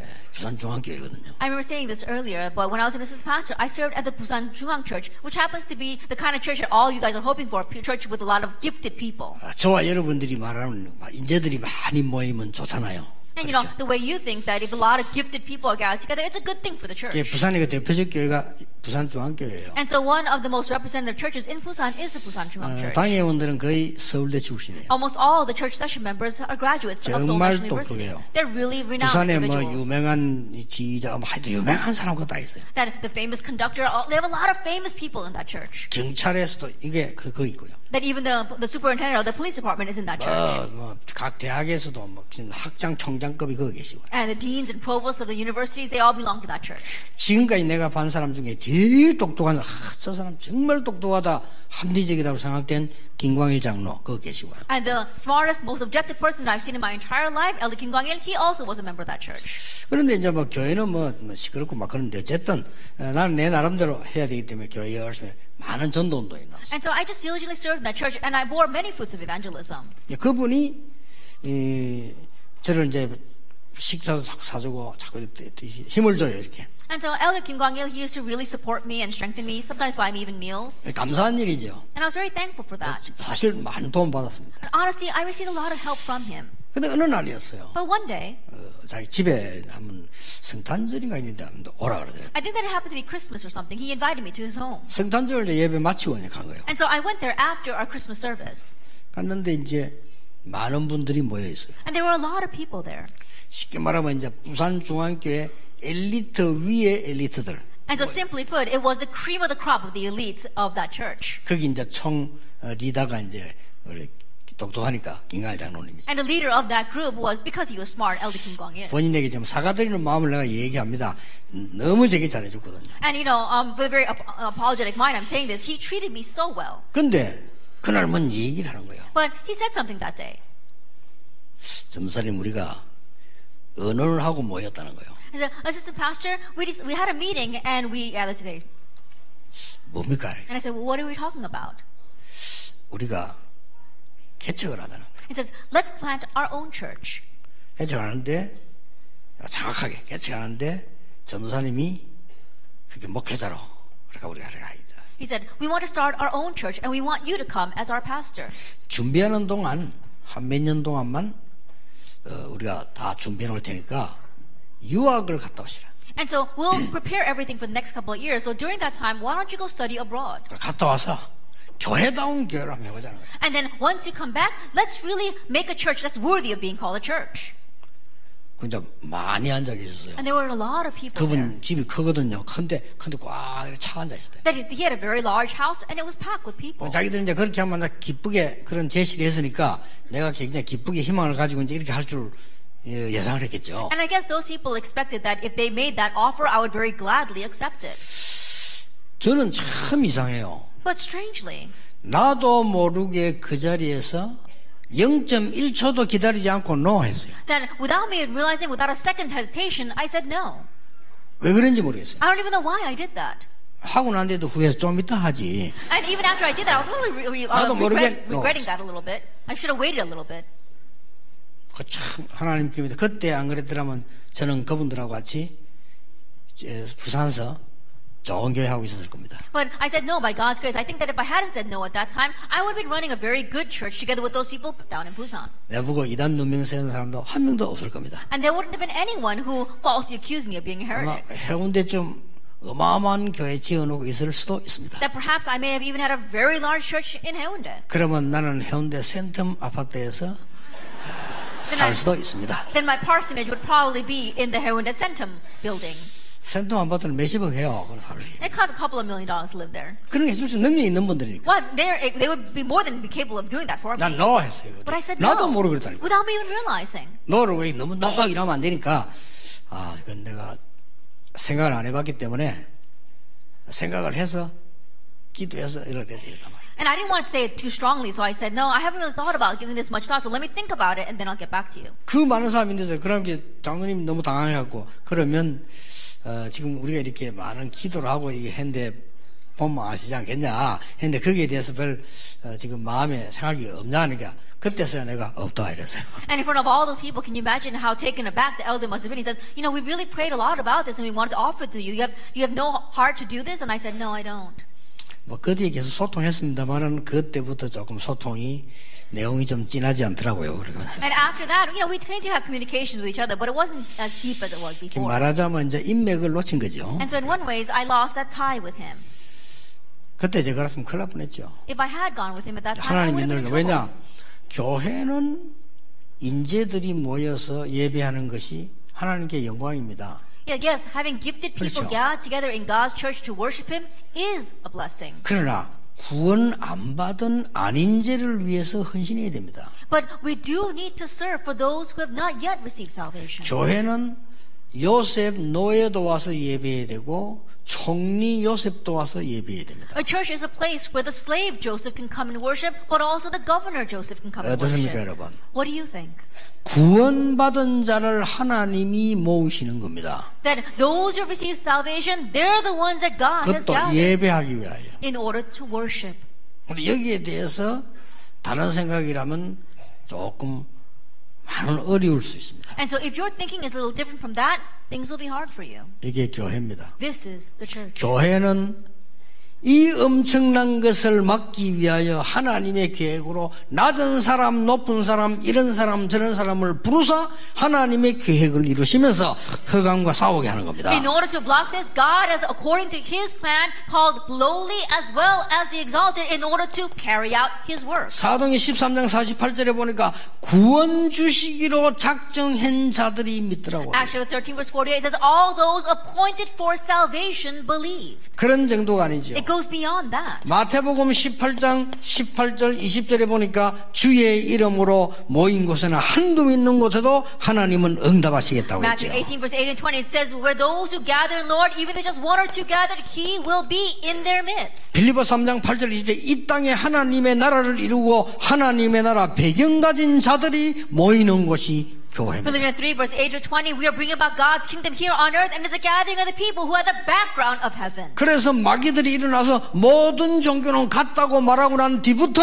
Speaker 1: 예, 부산 중앙교회거든요
Speaker 2: I remember saying this earlier, but when I was an assistant pastor, I served at the Busan Jungang Church, which happens to be the kind of church that all you guys are hoping for, a church with a lot of gifted people.
Speaker 1: 아, 저와 여러분들이 말하는 인재들이 많이 모이면 좋잖아요
Speaker 2: And you know,
Speaker 1: 그렇죠?
Speaker 2: the way you think that if a lot of gifted people are gathered together, it's a good thing for the church.
Speaker 1: 예, 부산의 그 대표적 교회가 부산중앙교회예요
Speaker 2: And so one of the most representative churches in Busan is the Busan Jungang
Speaker 1: 어,
Speaker 2: Church.
Speaker 1: 당회원들은 거의 서울대 출신이에요
Speaker 2: Almost all the church session members are graduates of Seoul
Speaker 1: 정말
Speaker 2: National University.
Speaker 1: 똑똑해요.
Speaker 2: They're really renowned
Speaker 1: 부산에 뭐
Speaker 2: individuals.
Speaker 1: 유명한 지휘자 뭐 하여튼 유명한 사람과 다 있어요
Speaker 2: That the famous conductor, all- they have a lot of famous people in that church.
Speaker 1: 경찰에서도 이게 그, 거 있고요
Speaker 2: That even the, the superintendent of the police department is in that church.
Speaker 1: 어, 뭐각 대학에서도 뭐 지금 학장 총장급이 거기 계시고
Speaker 2: And the deans and provosts of the universities, they all belong to that church.
Speaker 1: 지금까지 내가 본 사람 중에 제일 똑똑한 아, 저 사람 정말 똑똑하다 합리적이다고 생각된 김광일 장로 거기 계시고요
Speaker 2: And the smartest, most objective person that I've seen in my entire life, Elder Kim Kwang-il, he also was a member of that church.
Speaker 1: 그런데 이제 뭐 교회는 뭐, 뭐 시끄럽고 막 그런데 어쨌든 어, 나는 내 나름대로 해야 되기 때문에 교회에 열심히 많은 전도 운동에 나왔어요
Speaker 2: And so I just diligently served in that church, and I bore many fruits of evangelism.
Speaker 1: 예, 그분이 이, 저를 이제 식사도 자꾸 사주고 자꾸 이렇게 힘을 줘요 이렇게
Speaker 2: And so Elder Kim Kwang-il, he used to really support me and strengthen me, sometimes buy me even meals.
Speaker 1: 감사한 일이죠
Speaker 2: And I was very thankful for that.
Speaker 1: 사실 많은 도움 받았습니다
Speaker 2: And honestly, I received a lot of help from him.
Speaker 1: 근데 어느 날이었어요
Speaker 2: But one day,
Speaker 1: 어, 자기 집에 한번 성탄절인가 있는데 한번 오라 그러대요.
Speaker 2: I think that it happened to be Christmas or something. He invited me to his home.
Speaker 1: 성탄절 때 예배 마치고 이제 간 거예요.
Speaker 2: And so I went there after our Christmas service.
Speaker 1: 갔는데 이제 많은 분들이 모여 있어요.
Speaker 2: And there were a lot of people there.
Speaker 1: 쉽게 말하면 이제 부산 중앙교회 엘리트 위의 엘리트들.
Speaker 2: And so simply put, it was the cream of the crop of the elites of that church.
Speaker 1: 거기 이제 총 어, 리더가 이제 우리 똑똑하니까 김갈 장로님이죠.
Speaker 2: And the leader of that group was, because he was smart, Elder Kim Kwang-il.
Speaker 1: 본인에게 좀 사과드리는 마음을 내가 얘기합니다. 너무 제게 잘해줬거든요.
Speaker 2: And you know, um, with a very ap- apologetic mind, I'm saying this. He treated me so well.
Speaker 1: 근데 그날 뭔 얘기를 하는 거예요.
Speaker 2: But he said something that day.
Speaker 1: 전도사님 우리가 언어를 하고 모였다는 거예요.
Speaker 2: He said, Assistant Pastor, we, just, we had a meeting and we gathered today.
Speaker 1: 뭡니까?
Speaker 2: And I said, well, what are we talking about?
Speaker 1: 우리가 개척을 하자는 거예요.
Speaker 2: He says, let's plant our own church.
Speaker 1: 개척하는데 정확하게 개척하는데 전도사님이 그게 목회자로 그러니까 우리가.
Speaker 2: He said, we want to start our own church and we want you to come as our pastor.
Speaker 1: 준비하는 동안 한 몇 년 동안만 어, 우리가 다 준비해 놓을 테니까 유학을 갔다 오시라.
Speaker 2: And so we'll prepare everything for the next couple of years. So during that time, why don't you go study abroad?
Speaker 1: 그걸 갔다 와서 교회다운 교회를 한번 해보자는 거예요.
Speaker 2: And then once you come back, let's really make a church that's worthy of being called a church.
Speaker 1: 그 이제 많이 앉아 계셨어요.
Speaker 2: And there were a lot of people there.
Speaker 1: 그분 집이 크거든요. 큰데 근데 꽉 이렇게 차 앉아 있어요.
Speaker 2: That he he had a very large house and it was packed with people.
Speaker 1: 자기들은 이제 그렇게 하면 나 기쁘게 그런 제시를 했으니까 내가 굉장히 기쁘게 희망을 가지고 이제 이렇게 할줄 예상을 했겠죠.
Speaker 2: And I guess those people expected that if they made that offer, I would very gladly accept it.
Speaker 1: 저는 참 이상해요.
Speaker 2: But strangely,
Speaker 1: 나도 모르게 그 자리에서 0.1초도 기다리지 않고 no 했어요.
Speaker 2: that without me realizing, without a second's hesitation, I said no.
Speaker 1: 왜 그런지 모르겠어요.
Speaker 2: I don't even know why I did that.
Speaker 1: 하고 난 뒤에도 후회해서 좀 이따 하지.
Speaker 2: And even after I did that, I was a little re- re- uh, regret, regretting that a little bit. I should have waited a little bit.
Speaker 1: 그참 하나님께 믿어. 그때 안 그랬더라면 저는 그분들하고 같이 부산서 좋은 교회 하고 있었을 겁니다.
Speaker 2: But I said no by God's grace. I think that if I hadn't said no at that time, I would have been running a very good church together with those people down in Busan.
Speaker 1: 내보고 이단 누명 세우는 사람도 한 명도 없을 겁니다.
Speaker 2: And there wouldn't have been anyone who falsely accused me of being a
Speaker 1: 아마
Speaker 2: heretic.
Speaker 1: 해운대 좀 어마어마한 교회 지어놓고 있을 수도 있습니다.
Speaker 2: That perhaps I may have even had a very large church in Haeundae.
Speaker 1: 그러면 나는 해운대 센텀 아파트에서 살 수도 있습니다.
Speaker 2: Then my parsonage would probably be in the Haeundae Centum building.
Speaker 1: 센텀 아파트는 몇십억 해요.
Speaker 2: It costs a couple of million dollars to live there.
Speaker 1: 그런 게 해줄 수 능력이 있는 분들이니까.
Speaker 2: Well, they're, they would be more than be capable of doing that for me.
Speaker 1: 난 no 했어요.
Speaker 2: But I said no.
Speaker 1: 나도 모르고 그랬다니까.
Speaker 2: Without me even realizing.
Speaker 1: 너를 왜 너무 노하게 이러면 안 되니까 아 이건 내가 생각을 안 해봤기 때문에 생각을 해서 기도해서 이렇게 이랬단 말이에요.
Speaker 2: And I didn't want to say it too strongly, so I said, no, I haven't really thought about giving this much thought, so let me think about it and then I'll get back to you.
Speaker 1: 그 많은 사람인데서 그럼 이제 장로님 너무 당황해갖고 그러면 어, 지금 우리가 이렇게 많은 기도를 하고 이게 했는데 보면 아시지 않겠냐 했는데 거기에 대해서 별 어, 지금 마음에 생각이 없냐니까 그때서야 내가 없다 이랬어요.
Speaker 2: And in front of all those people, can you imagine how taken aback the elder must have been? He says, you know, we really prayed a lot about this and we wanted to offer it to you. You have, you have no heart to do this? And I said, no, I don't.
Speaker 1: 뭐 그뒤에 계속 소통했습니다만은 그때부터 조금 소통이 내용이 좀 진하지 않더라고요. 그러면
Speaker 2: And after that, you know, we continued to have communications with each other, but it wasn't as deep as it was before.
Speaker 1: 말하자면 이제 인맥을 놓친 거죠.
Speaker 2: And so in one ways, I lost that tie with him.
Speaker 1: 그때 제가 그랬으면 큰일 날 뻔했죠.
Speaker 2: If I had gone with him at that time,
Speaker 1: 하나님 믿는. 왜냐 교회는 인재들이 모여서 예배하는 것이 하나님께 영광입니다.
Speaker 2: Yeah, yes, having gifted people
Speaker 1: 그렇죠.
Speaker 2: gather together in God's church to worship Him is a blessing.
Speaker 1: 그러나 구원 안 받은 안인재를 위해서 헌신해야 됩니다.
Speaker 2: But we do need to serve for those who have not yet received salvation.
Speaker 1: 교회는 요셉 노예도 와서 예배해야 되고 총리 요셉도 와서 예배해야 됩니다.
Speaker 2: A church is a place where the slave Joseph can come and worship, but also the governor Joseph can come and
Speaker 1: 어떻습니까,
Speaker 2: worship.
Speaker 1: 여러분?
Speaker 2: What do you think?
Speaker 1: 구원받은 자를 하나님이 모으시는 겁니다.
Speaker 2: That those who receive salvation, they're the ones that God has gathered
Speaker 1: 예배하기 위하여.
Speaker 2: in order to worship.
Speaker 1: 근데 여기에 대해서 다른 생각이라면 조금 많은 어려울 수 있습니다.
Speaker 2: And so if your thinking is a little different from that, things will be hard for you.
Speaker 1: 이게 교회입니다.
Speaker 2: This is the church.
Speaker 1: 교회는 이 엄청난 것을 막기 위하여 하나님의 계획으로 낮은 사람, 높은 사람, 이런 사람, 저런 사람을 부르사 하나님의 계획을 이루시면서 흑암과 싸우게 하는 겁니다.
Speaker 2: In order to block this, God has, according to His plan, called lowly as well as the exalted in order to carry out His work.
Speaker 1: 사도행 13장 48절에 보니까 구원 주시기로 작정한 자들이 믿더라고요.
Speaker 2: Actually, 13 verse 48 says, All those appointed for salvation believed.
Speaker 1: 그런 정도가 아니죠.
Speaker 2: It goes beyond that.
Speaker 1: 마태복음 18장 18절 20절에 보니까 주의 이름으로 모인 곳에는 한두 믿는 곳에도 하나님은 응답하시겠다고 했죠.
Speaker 2: Matthew 18 verse 8 and 20 it says, Where those who gather in Lord, even if just one or two gathered, He will be in their midst.
Speaker 1: 빌리보 3장 8절 20절 이 땅에 하나님의 나라를 이루고 하나님의 나라 배경 가진 자들이 모이는 곳이 교회입니다.
Speaker 2: Philippians 3 verse 8 to 20, we are bringing about God's kingdom here on earth and it's a gathering of the people who have the background of heaven.
Speaker 1: 그래서 마귀들이 일어나서 모든 종교는 같다고 말하고 난 뒤부터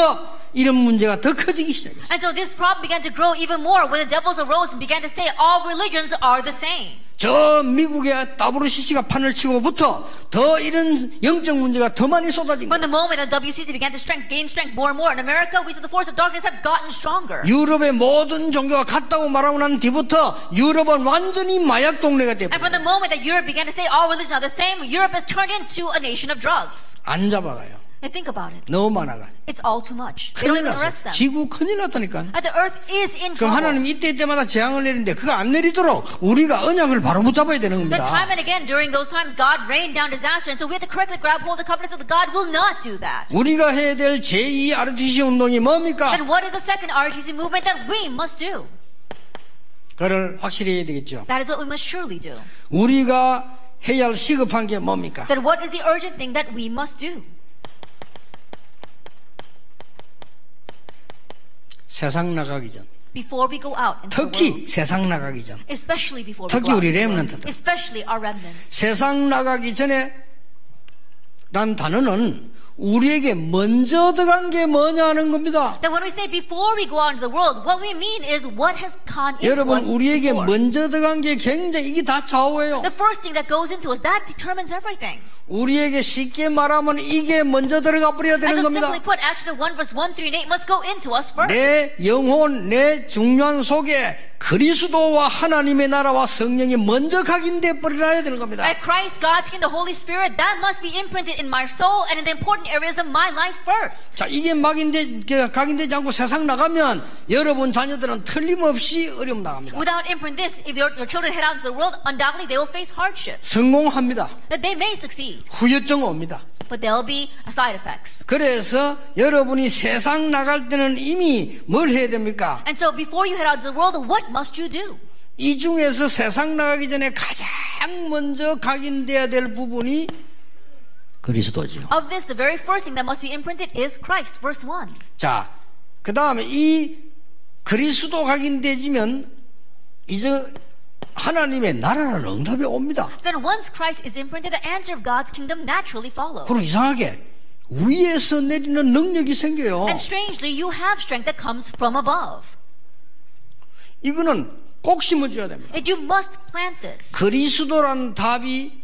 Speaker 1: 이런 문제가 더 커지기 시작했어요.
Speaker 2: And so this problem began to grow even more when the devils arose and began to say all religions are the same.
Speaker 1: 저 미국의 WCC가 판을 치고부터 더 이런 영적 문제가 더 많이 쏟아진
Speaker 2: From
Speaker 1: 거예요.
Speaker 2: the moment that WCC began to strength, gain strength more and more in America, we see the force of darkness have gotten stronger.
Speaker 1: 유럽의 모든 종교가 같다고 말하고 난 뒤부터 유럽은 완전히 마약 동네가
Speaker 2: And
Speaker 1: 돼버려요.
Speaker 2: from the moment that Europe began to say all religions are the same, Europe has turned into a nation of drugs.
Speaker 1: 안 잡아가요.
Speaker 2: And think about it.
Speaker 1: 너무 많아가.
Speaker 2: It's all too much. They don't arrest them.
Speaker 1: 지구 큰일 났다니까.
Speaker 2: And the earth is in
Speaker 1: 그럼
Speaker 2: trouble.
Speaker 1: 하나님 이때 이때마다 재앙을 내리는데 그거 안 내리도록 우리가 언약을 바로 붙잡아야 되는
Speaker 2: But time
Speaker 1: 겁니다.
Speaker 2: and again, during those times, God rained down disaster, and so we have to correctly grab hold of the covenants of God will not do that.
Speaker 1: 우리가 해야 될 제2 RTC 운동이 뭡니까?
Speaker 2: Then what is the second RTC movement that we must do?
Speaker 1: 그걸 확실히 해야 되겠죠.
Speaker 2: That is what we must surely do.
Speaker 1: 우리가 해야 할 시급한 게 뭡니까?
Speaker 2: Then what is the urgent thing that we must do?
Speaker 1: 세상 나가기 전.
Speaker 2: Before we go out into the world.
Speaker 1: 특히 세상 나가기 전.
Speaker 2: Especially before we
Speaker 1: 특히
Speaker 2: go out
Speaker 1: 우리
Speaker 2: world.
Speaker 1: 렘넌트들.
Speaker 2: Especially our remnants.
Speaker 1: 세상 나가기 전에 란 단어는 우리에게 먼저 들어간 게 뭐냐 하는 겁니다.
Speaker 2: That when we say before we go out into the world, what we mean is what has gone into
Speaker 1: 여러분
Speaker 2: us
Speaker 1: 우리에게
Speaker 2: before.
Speaker 1: 먼저 들어간 게 굉장히 이게 다 좌우예요.
Speaker 2: The first thing that goes into us, that determines everything.
Speaker 1: 우리에게 쉽게 말하면 이게 먼저 들어가 버려야 되는
Speaker 2: so
Speaker 1: 겁니다.
Speaker 2: simply put, Acts 1 verse 1, 3, and 8 must go into us first.
Speaker 1: 내 영혼, 내 중요한 속에 그리스도와 하나님의 나라와 성령이 먼저 각인돼 버려야 되는 겁니다.
Speaker 2: At Christ, God's King, the Holy Spirit, that must be imprinted in my soul and in the important areas of my life first.
Speaker 1: 자, 이게 막인데, 그 각인되지 않고 세상 나가면 여러분 자녀들은 틀림없이 어려움 나갑니다.
Speaker 2: Without imprint this, if your, your children head out into the world, undoubtedly they will face hardship.
Speaker 1: 성공합니다.
Speaker 2: That they may succeed,
Speaker 1: 후유증 옵니다.
Speaker 2: But there will be side effects.
Speaker 1: 그래서 여러분이 세상 나갈 때는 이미 뭘 해야 됩니까?
Speaker 2: And so before you head out into the world, what must you do?
Speaker 1: 이 중에서 세상 나가기 전에 가장 먼저 각인돼야 될 부분이 그리스도죠.
Speaker 2: Of this, the very first thing that must be imprinted is Christ, verse 1.
Speaker 1: 자, 그 다음에 이 그리스도 각인되지면 이제 하나님의 나라는 응답이 옵니다.
Speaker 2: Then once Christ is imprinted, the answer of God's kingdom naturally follows.
Speaker 1: 그리고 이상하게 위에서 내리는 능력이 생겨요.
Speaker 2: And strangely, you have strength that comes from above.
Speaker 1: 이거는 꼭 심어줘야 됩니다.
Speaker 2: That you must plant this.
Speaker 1: 그리스도란 답이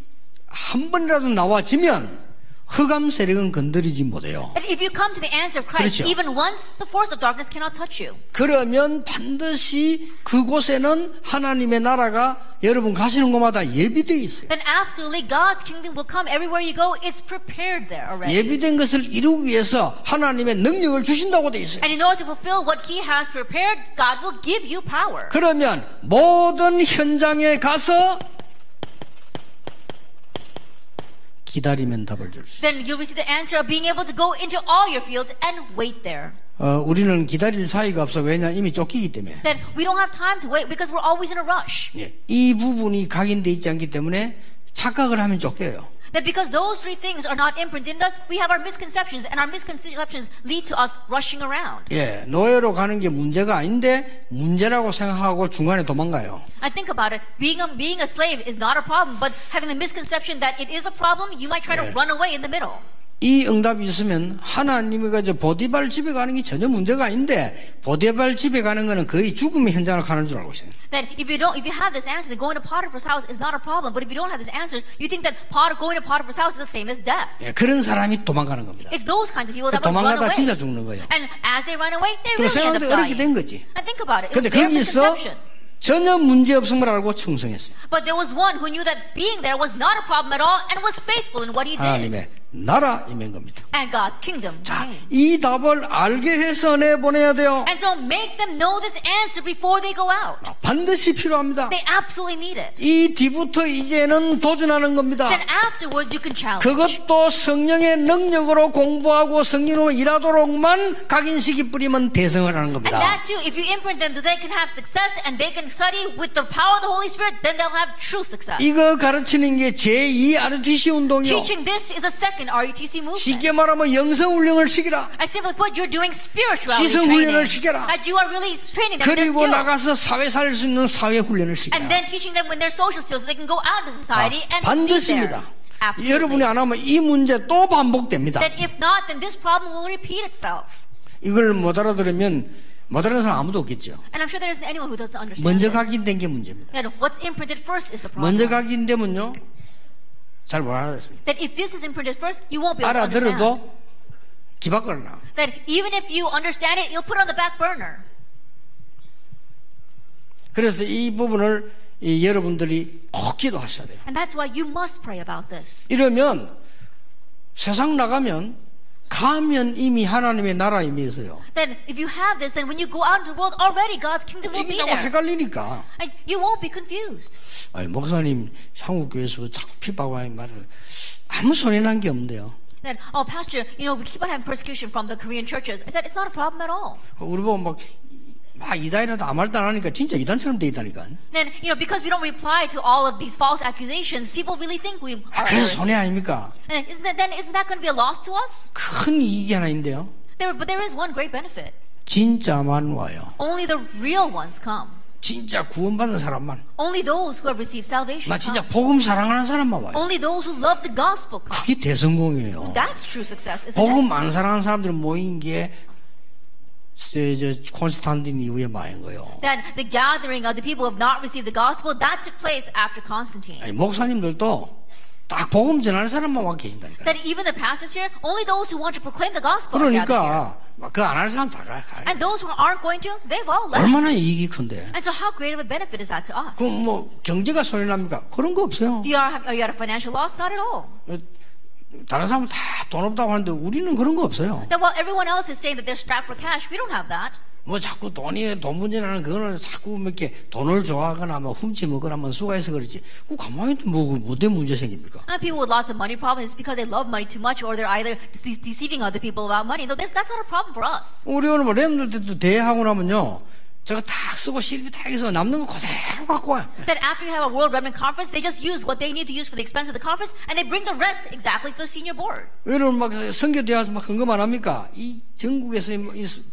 Speaker 1: 한 번이라도 나와지면 흑암 세력은 건드리지 못해요.
Speaker 2: That if you come to the answer of Christ,
Speaker 1: 그렇죠.
Speaker 2: even once, the force of darkness cannot touch you.
Speaker 1: 그러면 반드시 그곳에는 하나님의 나라가 여러분 가시는 곳마다 예비되어 있어요.
Speaker 2: Then absolutely, God's kingdom will come everywhere you go. It's prepared there already.
Speaker 1: 예비된 것을 이루기 위해서 하나님의 능력을 주신다고 되어 있어요.
Speaker 2: And in order to fulfill what He has prepared, God will give you power.
Speaker 1: 그러면 모든 현장에 가서 기다리면 답을 줄 수. 있어요.
Speaker 2: Then you'll receive the answer of being able to go into all your fields and wait there.
Speaker 1: 어, 우리는 기다릴 사이가 없어. 왜냐 이미 쫓기기 때문에.
Speaker 2: Then we don't have time to wait because we're always in a rush.
Speaker 1: 예, 이 부분이 각인돼 있지 않기 때문에 착각을 하면 쫓겨요.
Speaker 2: That because those three things are not imprinted in us, we have our misconceptions, and our misconceptions lead to us rushing around.
Speaker 1: 예, 노예로 가는 게 문제가 아닌데 문제라고 생각하고 중간에 도망가요.
Speaker 2: I think about it. Being a, being a slave is not a problem, but having the misconception that it is a problem, you might try to
Speaker 1: Yeah.
Speaker 2: run away in the middle.
Speaker 1: 이 응답이 있으면 하나님이 가 저 보디발 집에 가는 게 전혀 문제가 아닌데 보디발 집에 가는 거는 거의 죽음의 현장을 가는 줄 알고 있어요.
Speaker 2: That if you don't, if you have this answer, then going to Potiphar's house is not a problem. But if you don't have this answer, you think that Pot, going to Potiphar's house is the same as death.
Speaker 1: 예, 그런 사람이 도망가는 겁니다.
Speaker 2: It's those kinds of people that run
Speaker 1: 도망가다
Speaker 2: away.
Speaker 1: 진짜 죽는 거예요.
Speaker 2: And as they run away, they
Speaker 1: 또
Speaker 2: really end up
Speaker 1: 생각도 어렵게 된
Speaker 2: dying.
Speaker 1: 거지.
Speaker 2: And think about it.
Speaker 1: 근데 거기서
Speaker 2: misconception.
Speaker 1: 전혀 문제 없음을 알고 충성했어요.
Speaker 2: But there was one who knew that being there was not a problem at all and was faithful in what he did.
Speaker 1: 하나님의 나라 임한 겁니다.
Speaker 2: And God's kingdom
Speaker 1: 자. 이 답을 알게 해서 내보내야 돼요.
Speaker 2: And so make them know this answer before they go out.
Speaker 1: 반드시 필요합니다.
Speaker 2: They absolutely need it.
Speaker 1: 이 뒤부터 이제는 도전하는 겁니다.
Speaker 2: Then afterwards you can challenge.
Speaker 1: 그것도 성령의 능력으로 공부하고 성령으로 일하도록만 각인식이 뿌리면 대성을 하는
Speaker 2: And
Speaker 1: 겁니다.
Speaker 2: that too, if you imprint them, they can have success and they can study with the power of the Holy Spirit, then they'll have true success.
Speaker 1: 이거 가르치는 게 제2 RTC 운동이요.
Speaker 2: Teaching this is a second RUTC movement.
Speaker 1: 쉽게 말하면 영성 훈련을 시키라.
Speaker 2: I simply put, you're doing spirituality training.
Speaker 1: 훈련을 시켜라.
Speaker 2: That you are really training them in
Speaker 1: 그리고. 나가서 사회 살 수 있는 사회 훈련을 시키라.
Speaker 2: And then teaching them when they're social skills so they can go out into society
Speaker 1: 아,
Speaker 2: and succeed there. Absolutely.
Speaker 1: 여러분이 안 하면 이 문제 또 반복됩니다.
Speaker 2: That if not, then this problem will repeat itself.
Speaker 1: 이걸 못 알아들으면 못 알아듣는 사람 아무도 없겠죠.
Speaker 2: And I'm sure there isn't anyone who doesn't understand
Speaker 1: 먼저. 각인된 게 문제입니다.
Speaker 2: That what's imprinted first is the problem.
Speaker 1: 먼저 각인되면요 잘 못 알아듣습니다.
Speaker 2: That if this is imprinted first, you won't be able to understand.
Speaker 1: 알아들어도 기박거려 나.
Speaker 2: That even if you understand it, you'll put it on the back burner.
Speaker 1: 그래서 이 부분을 이 여러분들이 꼭 기도하셔야 돼요.
Speaker 2: And that's why you must pray about this.
Speaker 1: 이러면 세상 나가면 가면 이미 하나님의 나라 임해서요.
Speaker 2: Then if you have this, then when you go out into the world, already God's kingdom will
Speaker 1: 이게
Speaker 2: be
Speaker 1: 자꾸
Speaker 2: there.
Speaker 1: 헷갈리니까.
Speaker 2: And you won't be confused.
Speaker 1: 아니, 목사님 한국 교회에서 자꾸 핍박하는 말을 아무 소리 난 게 없는데요.
Speaker 2: Then, oh, Pastor, you know, we keep on having persecution from the Korean churches. I said, it's not a problem at all.
Speaker 1: 우리 보고 막, 막 이단이라도 아무 말도 안 하니까 진짜 이단처럼 돼 있다니까.
Speaker 2: Then, you know, because we don't reply to all of these false accusations, people really think we
Speaker 1: 아,
Speaker 2: are.
Speaker 1: 그래서 손해 아닙니까?
Speaker 2: And isn't that, then isn't that going to be a loss to us?
Speaker 1: 큰 이익이 하나 있는데요.
Speaker 2: There, but there is one great benefit.
Speaker 1: 진짜만 와요.
Speaker 2: Only the real ones come.
Speaker 1: 진짜 구원받는 사람만.
Speaker 2: Only those who have received salvation
Speaker 1: 나 진짜. 복음 사랑하는 사람만 와요.
Speaker 2: Only those who love the gospel.
Speaker 1: 그게 대성공이에요.
Speaker 2: That's true success, isn't it?
Speaker 1: 복음 안 사랑하는 사람들 모인 게, 저, 저, 콘스탄틴 이후에 많은 거예요.
Speaker 2: That the gathering of the people who have not received the gospel, that took place after Constantine.
Speaker 1: 아니, 목사님들도 딱 복음 전하는 사람만 와 계신다니까.
Speaker 2: That even the pastors here, only those who want to proclaim the gospel.
Speaker 1: 그러니까, 그안 하는 사람 다 가. 가.
Speaker 2: And those who aren't going to, they've all left.
Speaker 1: 얼마나 이익이 큰데.
Speaker 2: And so how great of a benefit is that to us?
Speaker 1: 그럼 뭐, 경제가 손해납니까? 그런 거 없어요.
Speaker 2: Do you are, are you at a financial loss? Not at all.
Speaker 1: 다른 사람은 다 돈 없다고 하는데 우리는 그런 거 없어요.
Speaker 2: That while everyone else is saying that they're strapped for cash, we don't have that.
Speaker 1: 뭐 자꾸 돈이 돈 문제라는 그거는 자꾸 뭐 이렇게 돈을 좋아하거나 뭐 훔치 먹거나 뭐 수가해서 그렇지. 그 가만히 뭐 어때 문제 생깁니까?
Speaker 2: And people with lots of money problems is because they love money too much or they're either dece- deceiving other people about money. No, there's, that's not a problem for us.
Speaker 1: 우리 오늘 뭐 랩들 때도 대하고 나면요. 저거 다 쓰고 실비 다 해서 남는 거 그대로 갖고 와요.
Speaker 2: That after you have a World Remnant Conference, they just use what they need to use for the expense of the conference and they bring the rest exactly to the senior board.
Speaker 1: 여러분 막 선교대와서 막 헌금 안 합니까? 이 전국에서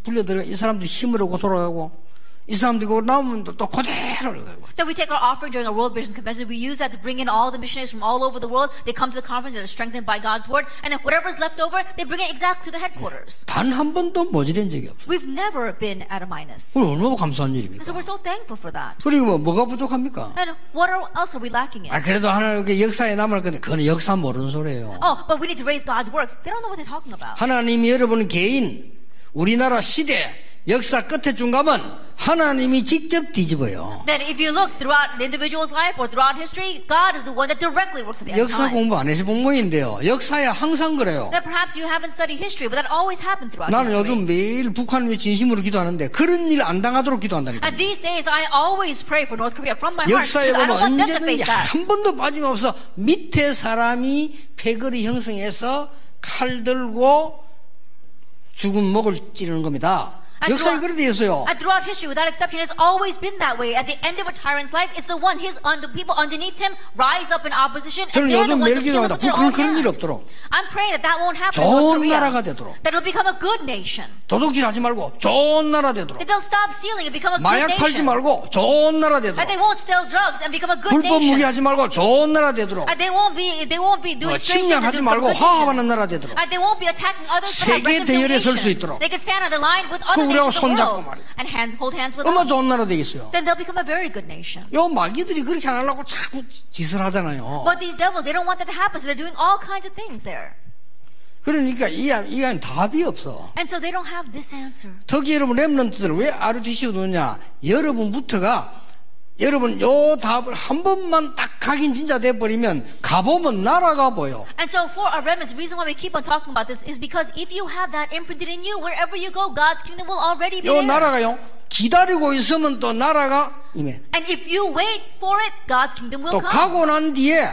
Speaker 1: 불려들어 이 사람들 얻고 돌아가고 이 사람들 그거 나오면 또, 또 그대로 가고.
Speaker 2: Then we take our offering during our World Missions Convention. We use that to bring in all the missionaries from all over the world. They come to the conference and are strengthened by God's word. And then whatever's left over, they bring it exact to the headquarters.
Speaker 1: 단 한 번도 모자란 적이 없어요.
Speaker 2: We've never been at a minus.
Speaker 1: 그럼 얼마나 감사한 일입니까?
Speaker 2: so we're so thankful for that.
Speaker 1: 그리고 뭐 뭐가 부족합니까?
Speaker 2: And what else are we lacking in?
Speaker 1: 아 그래도 하나님 그 역사에 남을 건데 그건 역사 모르는 소리예요.
Speaker 2: Oh, but we need to raise God's works. They don't know what they're talking about.
Speaker 1: 하나님이 여러분 개인 우리나라 시대 역사 끝에 중 가면 하나님이 직접 뒤집어요.
Speaker 2: That if you look throughout an individual's life or throughout history, God is the one that directly works at the end
Speaker 1: 역사
Speaker 2: times.
Speaker 1: 공부 안 해서 본모인데요. 역사에 항상 그래요.
Speaker 2: That perhaps you haven't studied history, but that always happened throughout
Speaker 1: 나는
Speaker 2: history.
Speaker 1: 요즘 매일 북한 위해 진심으로 기도하는데 그런 일 안 당하도록 기도한다니까.
Speaker 2: And these days, I always pray for North Korea from my heart
Speaker 1: 역사에 보면 언제든지. 한 번도 빠짐없어 밑에 사람이 패거리 형성해서 칼 들고 죽은 목을 찌르는 겁니다.
Speaker 2: And
Speaker 1: 역사에 돼 있어요.
Speaker 2: And throughout history, without exception, it's always been that way. At the end of a tyrant's life, it's the one, his under, people underneath him rise up in opposition,
Speaker 1: 저는 요즘 매일
Speaker 2: their
Speaker 1: 북한은 그런 일
Speaker 2: hand.
Speaker 1: 없도록.
Speaker 2: I'm praying that that won't happen
Speaker 1: 좋은. 나라가 되도록.
Speaker 2: That it'll become a good nation.
Speaker 1: 도둑질 하지 말고 좋은 나라 되도록.
Speaker 2: That they'll stop stealing and become a good
Speaker 1: 마약 팔지
Speaker 2: nation.
Speaker 1: 말고 좋은 나라
Speaker 2: That
Speaker 1: 되도록.
Speaker 2: they won't steal drugs and become a good
Speaker 1: 불법 무기
Speaker 2: nation.
Speaker 1: 하지 말고 좋은 나라 되도록.
Speaker 2: And they won't be, they won't be doing
Speaker 1: 뭐
Speaker 2: strange things
Speaker 1: 침략하지 말고
Speaker 2: nation.
Speaker 1: 화합하는 나라 되도록.
Speaker 2: And they won't be attacking others
Speaker 1: 세계 대열에 설수
Speaker 2: reconciliation.
Speaker 1: 있도록.
Speaker 2: They can stand on the line with other
Speaker 1: 그 우리하고 손잡고 말이에요.
Speaker 2: and hand, hold hands with
Speaker 1: 얼마
Speaker 2: us.
Speaker 1: 좋은 나라 되겠어요.
Speaker 2: Then they'll become a very good nation.
Speaker 1: 요 마귀들이 그렇게 안 하려고 자꾸 짓을 하잖아요.
Speaker 2: But these devils, they don't want that to happen, so they're doing all kinds of things there.
Speaker 1: 그러니까 이, 이 안에 답이 없어.
Speaker 2: And so they don't have this answer.
Speaker 1: 특히 여러분 랩런트들 왜 RTC 오느냐? 여러분부터가 여러분 요 답을 한 번만 딱 각인 진짜 돼 버리면 가보면 나라가 보여.
Speaker 2: And so for our remnants, the reason why we keep on talking about this is because if you have that imprinted in you, wherever you go, God's kingdom will already be
Speaker 1: 요
Speaker 2: there.
Speaker 1: 나라가요. 기다리고 있으면 또 나라가 임해.
Speaker 2: And if you wait for it, God's kingdom will
Speaker 1: 또
Speaker 2: come.
Speaker 1: 가고 난 뒤에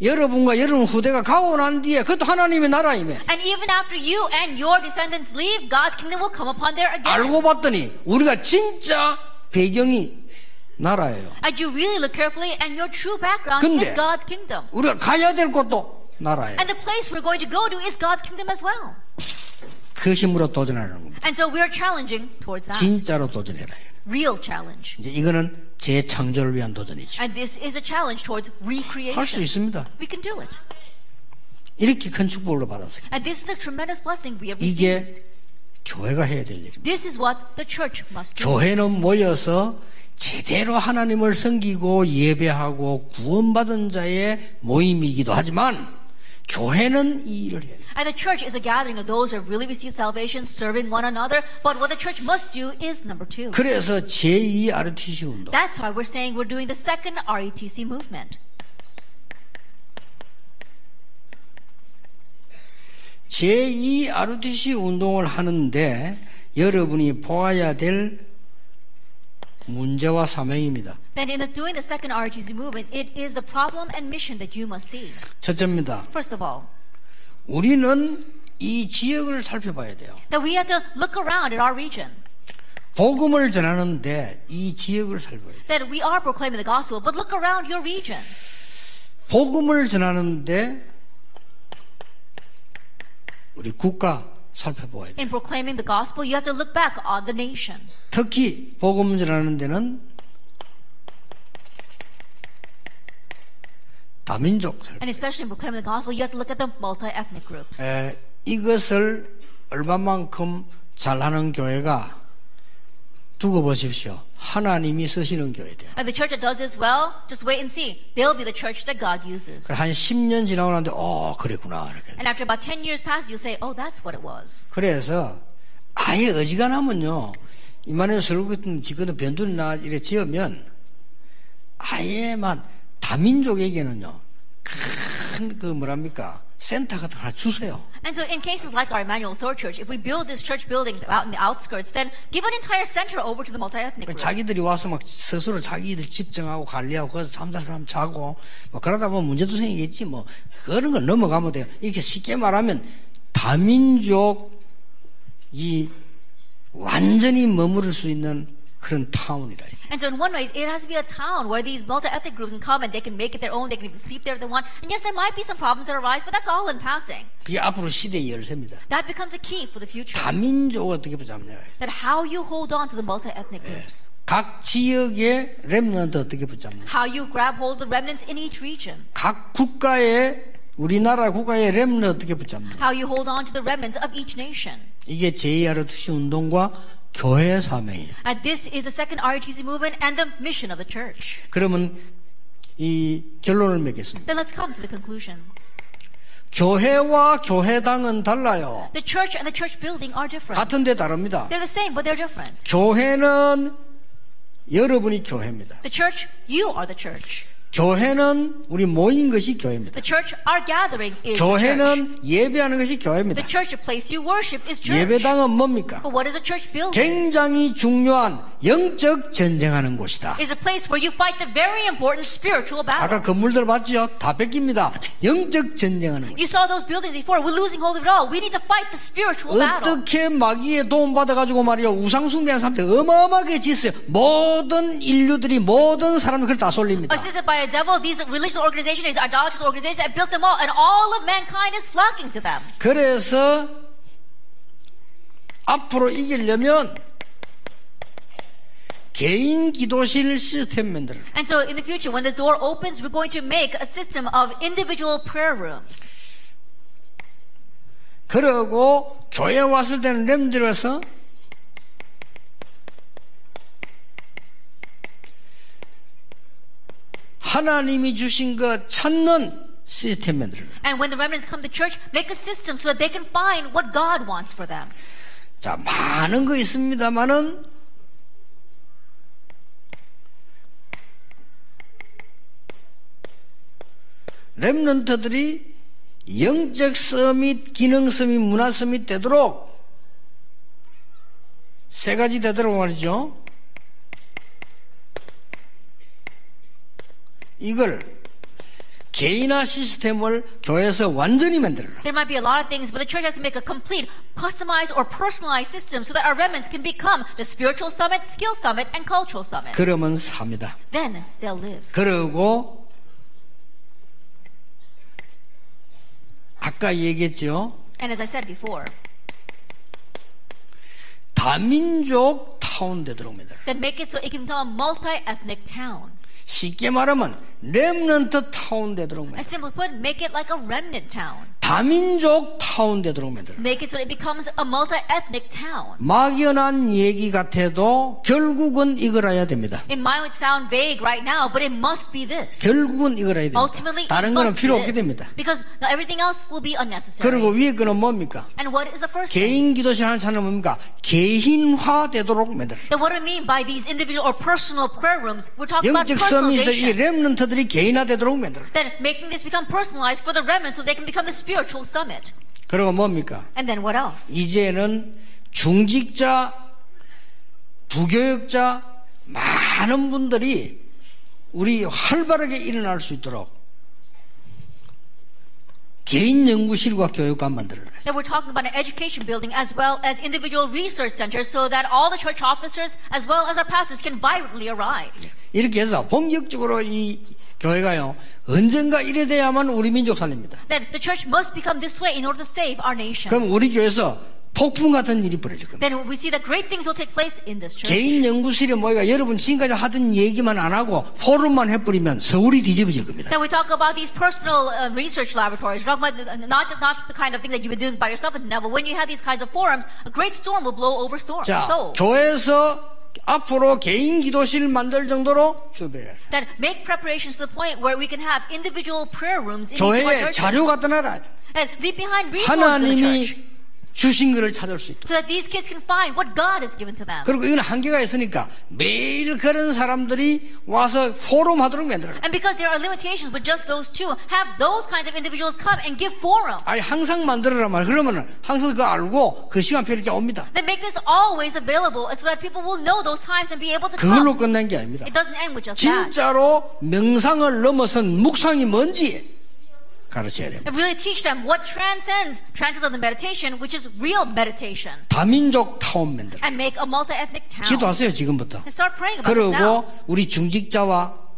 Speaker 1: 여러분과 여러분 후대가 가고 난 뒤에 그것도 하나님의 나라임에.
Speaker 2: And even after you and your descendants leave, God's kingdom will come upon there again.
Speaker 1: 알고 봤더니 우리가 진짜 배경이 나라예요.
Speaker 2: And you really look carefully, and your true background is God's kingdom.
Speaker 1: 우리가 가야 될 곳도 나라예요.
Speaker 2: And the place we're going to go to is God's kingdom as well.
Speaker 1: 그 힘으로 도전하는 겁니다.
Speaker 2: And so we are challenging towards that.
Speaker 1: 진짜로 도전해라.
Speaker 2: Real challenge.
Speaker 1: 이제 이거는 재창조를 위한 도전이죠.
Speaker 2: And this is a challenge towards
Speaker 1: 할수
Speaker 2: recreation.
Speaker 1: 있습니다.
Speaker 2: We can do it.
Speaker 1: 이렇게 큰 축복을 받았어요.
Speaker 2: And this is a tremendous blessing we have received.
Speaker 1: 이게 교회가 해야 될 일입니다.
Speaker 2: This is what the church must do.
Speaker 1: 교회는 모여서 제대로 하나님을 섬기고 예배하고 구원받은 자의 모임이기도 하지만 교회는 이 일을 해야 돼요.
Speaker 2: And the church is a gathering of those who really received salvation, serving one another. But what the church must do is number two.
Speaker 1: 그래서 제2 RTC 운동.
Speaker 2: That's why we're saying we're doing the second RETC movement.
Speaker 1: 제2 RTC 운동을 하는데 여러분이 보아야 될 문제와 사명입니다.
Speaker 2: Then in doing the second RETC movement, it is the problem and mission that you must see.
Speaker 1: 첫째입니다.
Speaker 2: First of all,
Speaker 1: 우리는 이 지역을 살펴봐야 돼요.
Speaker 2: that we have to look around at our region.
Speaker 1: 복음을 전하는데 이 지역을 살펴봐야 돼요.
Speaker 2: That we are proclaiming the gospel, but look around your region.
Speaker 1: 복음을 전하는데 우리 국가 살펴봐야 돼요.
Speaker 2: In proclaiming the gospel, you have to look back on the nation.
Speaker 1: 특히 복음 전하는 데는 다민족 살.
Speaker 2: And especially in proclaiming the gospel, you have to look at the multi-ethnic groups.
Speaker 1: 에, 이것을 얼마만큼 잘하는 교회가 두고 보십시오. 하나님이 쓰시는 교회돼요.
Speaker 2: And the church that does this well, just wait and see. They'll be the church that God uses.
Speaker 1: 한 10년 지나고 나는데 어 그랬구나 이렇게.
Speaker 2: And after about 10 years pass, you'll say, oh, that's what it was.
Speaker 1: 그래서 아예 어지간하면요. 이만해 설교 같은 지거든 변두리나 이래 지으면 아예만 다민족에게는요. 큰 그 뭐랍니까 센터 같은 거 하나 주세요.
Speaker 2: And so in cases like our Emmanuel Sword Church, if we build this church building out in the outskirts, then give an entire center over to the multi-ethnic group.
Speaker 1: 자기들이 와서 막 스스로 자기들 집정하고 관리하고 거기서 삼달 사람 자고 뭐 그러다 보면 문제도 생기겠지 뭐 그런 건 넘어가면 돼요. 이렇게 쉽게 말하면 다민족이 완전히 머무를 수 있는 그런 타운이라.
Speaker 2: And so in one way, it has to be a town where these multi-ethnic groups can come and they can make it their own, they can even sleep there if they want. And yes, there might be some problems that arise, but that's all in passing.
Speaker 1: 그게 앞으로 시대의 열쇠입니다.
Speaker 2: That becomes a key for the future.
Speaker 1: 다민족을 어떻게 붙잡느냐.
Speaker 2: That how you hold on to the multi-ethnic groups.
Speaker 1: 각 지역의 렘넌트 어떻게 붙잡느냐.
Speaker 2: How you grab hold the remnants in each region.
Speaker 1: 각 국가의 우리나라 국가의 렘넌트 어떻게 붙잡느냐.
Speaker 2: How you hold on to the remnants of each nation.
Speaker 1: 이게 제2ROTC 운동과 교회 사명이에요.
Speaker 2: And this is the second RETC movement and the mission of the church.
Speaker 1: 그러면 이 결론을 맺겠습니다.
Speaker 2: Then let's come to the conclusion.
Speaker 1: 교회와 교회당은 달라요.
Speaker 2: The church and the church building are different.
Speaker 1: 같은데 다릅니다.
Speaker 2: They're the same, but they're different.
Speaker 1: 교회는 여러분이 교회입니다.
Speaker 2: The church, you are the church.
Speaker 1: 교회는 우리 모인 것이 교회입니다.
Speaker 2: The church, our gathering is.
Speaker 1: 교회는 예배하는 것이 교회입니다.
Speaker 2: The church, place you worship, is church.
Speaker 1: 예배당은 뭡니까?
Speaker 2: But what is a church building?
Speaker 1: 굉장히 중요한 영적 전쟁하는 곳이다.
Speaker 2: is a place where you fight the very important spiritual battle.
Speaker 1: 아까 건물들 봤죠? 다 뺏깁니다. 영적 전쟁하는 곳.
Speaker 2: You saw those buildings before. We're losing hold of it all. We need to fight the spiritual battle.
Speaker 1: 어떻게 마귀의 도움 받아 가지고 말이요 우상 숭배하는 사람들 어마어마하게 짓어요. 모든 인류들이 모든 사람들 그걸 다 쏠립니다.
Speaker 2: Assisted by a devil, these religious organizations, these idolatrous organizations have built them all, and all of mankind is flocking to them.
Speaker 1: 그래서 앞으로 이기려면 개인 기도실 시스템 만들어.
Speaker 2: And so in the future, when this door opens, we're going to make a system of individual prayer rooms.
Speaker 1: 그러고 교회 왔을 때는 렘들어서 하나님이 주신 것 찾는 시스템 만들어.
Speaker 2: And when the remnants come to church, make a system so that they can find what God wants for them.
Speaker 1: 자, 많은 거 있습니다만은 렘넌트들이 영적 서밋, 기능 서밋, 문화 서밋 되도록 세 가지 되도록 말이죠. 이걸 개인화 시스템을 교회에서 완전히 만들어라.
Speaker 2: There might be a lot of things, but the church has to make a complete, customized, or personalized system so that our remnants can become the spiritual summit, skill summit, and cultural summit.
Speaker 1: 그러면 삽니다.
Speaker 2: Then they'll live.
Speaker 1: 그러고 아까 얘기했죠.
Speaker 2: And as I said before,
Speaker 1: 다민족 타운 되도록 만들어.
Speaker 2: then make it so it can become a multi-ethnic town.
Speaker 1: 쉽게 말하면 렘넌트 타운 되도록
Speaker 2: And
Speaker 1: 만들어.
Speaker 2: simply put, make it like a remnant town.
Speaker 1: 다민족 타운 되도록 만들어.
Speaker 2: Make it so it becomes a multi-ethnic town.
Speaker 1: 막연한 얘기 같아도 결국은 이거라야 됩니다.
Speaker 2: It might sound vague right now, but it must be this.
Speaker 1: 결국은 이거라야 됩니다.
Speaker 2: Ultimately,
Speaker 1: 다른 거는 필요 없게. 됩니다.
Speaker 2: Because now everything else will be unnecessary.
Speaker 1: 그리고 위에 거는 뭡니까?
Speaker 2: And what is the first thing?
Speaker 1: 개인 기도실 하는 차는 뭡니까? 개인화 되도록 만들어.
Speaker 2: Then what do I mean by these individual or personal prayer rooms? We're talking about
Speaker 1: 영적 서밋을 이
Speaker 2: personalization.
Speaker 1: 렘넌트들이 개인화 되도록 만들어.
Speaker 2: Then making this become personalized for the remnants so they can become the spiritual summit.
Speaker 1: 그리고 뭡니까?
Speaker 2: And then what else?
Speaker 1: 이제는 중직자, 부교육자 많은 분들이 우리 활발하게 일어날 수 있도록 개인 연구실과 교육관 만들어라.
Speaker 2: Then we're talking about an education building as well as individual research centers so that all the church officers as well as our pastors can vibrantly arise.
Speaker 1: 이렇게 해서 본격적으로 이 교회가요 언젠가 이래 돼야만 우리 민족 살립니다.
Speaker 2: Then the church must become this way in order to save our nation.
Speaker 1: 그럼 우리 교회에서 폭풍 같은 일이 벌어질 겁니다.
Speaker 2: Then we see that great things will take place in this church.
Speaker 1: 개인 연구실에 모여가 여러분 지금까지 하던 얘기만 안 하고 포럼만 해버리면 서울이 뒤집어질 겁니다.
Speaker 2: Then we talk about these personal uh, research laboratories. The, not not the kind of thing that you've been doing by yourself at the but when you have these kinds of forums, a great storm will blow over storm.
Speaker 1: 자,
Speaker 2: So
Speaker 1: 교회에서 앞으로 개인 기도실 만들 정도로 준비를.
Speaker 2: then make preparations to the point where we can have individual prayer rooms in each of our
Speaker 1: 교회에
Speaker 2: churches.
Speaker 1: 자료 갖다 놔라.
Speaker 2: And leave behind resources in the church.
Speaker 1: 하나님이 주신 것을 찾을 수 있도록.
Speaker 2: So that these kids can find what God has given to them.
Speaker 1: 그리고 이건 한계가 있으니까 매일 그런 사람들이 와서 포럼 하도록 만들어.
Speaker 2: And because there are limitations with just those two, have those kinds of individuals come and give forum.
Speaker 1: 아니 항상 만들어라 말. 그러면은 항상 그거 알고 그 시간표 이렇게 옵니다.
Speaker 2: Then make this always available so that people will know those times and be able to
Speaker 1: 그걸로. 끝난 게 아닙니다.
Speaker 2: It doesn't end with just that.
Speaker 1: 진짜로 명상을 넘어선 묵상이 뭔지 가르쳐야 됩니다.
Speaker 2: Really teach them what transcends transcendental meditation, which is real meditation.
Speaker 1: 다민족 타운 만들어.
Speaker 2: And make a multi-ethnic town.
Speaker 1: 기도하세요 지금부터.
Speaker 2: And start praying about this now.
Speaker 1: 그리고 우리 중직자와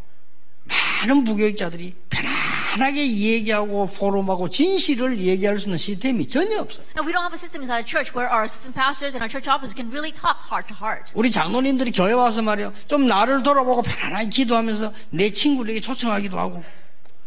Speaker 1: 많은 부교육자들이 편안하게 얘기하고 포럼하고 진실을 얘기할 수 있는 시스템이 전혀 없어요.
Speaker 2: And we don't have a system inside the church where our assistant pastors and our church officers can really talk heart to heart.
Speaker 1: 우리 장로님들이 교회 와서 말이요. 좀 나를 돌아보고 편안하게 기도하면서 내 친구들에게 초청하기도 하고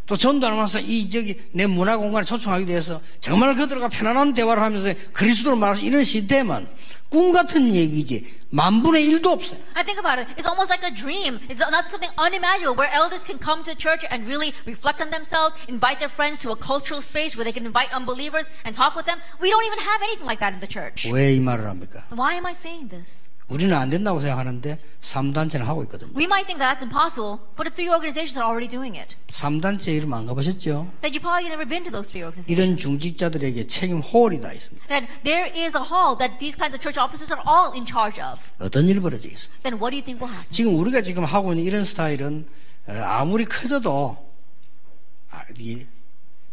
Speaker 1: 또 전도하면서 이 저기 내 문화 공간에 초청하기도 해서 정말 그들과 편안한 대화를 하면서 그리스도를 말할 수 이런 시스템은 꿈 같은 얘기지 만분의 일도 없어요.
Speaker 2: I think about it. It's almost like a dream. It's not something unimaginable where elders can come to church and really reflect on themselves, invite their friends to a cultural space where they can invite unbelievers and talk with them. We don't even have anything like that in the church.
Speaker 1: 왜 이 말을 합니까?
Speaker 2: Why am I saying this?
Speaker 1: 우리는 안 된다고 생각하는데 3단체는 하고 있거든요.
Speaker 2: We might think that's impossible, but the three organizations are already doing it.
Speaker 1: 3단체 이름 안 가보셨죠?
Speaker 2: That you probably never been to those three organizations.
Speaker 1: 이런 중직자들에게 책임 홀이 다 있습니다.
Speaker 2: That there is a hall that these kinds of church officers are all in charge of.
Speaker 1: 어떤 일이 벌어지겠습니까?
Speaker 2: Then what do you think will happen?
Speaker 1: 지금 우리가 지금 하고 있는 이런 스타일은 어, 아무리 커져도 아, 이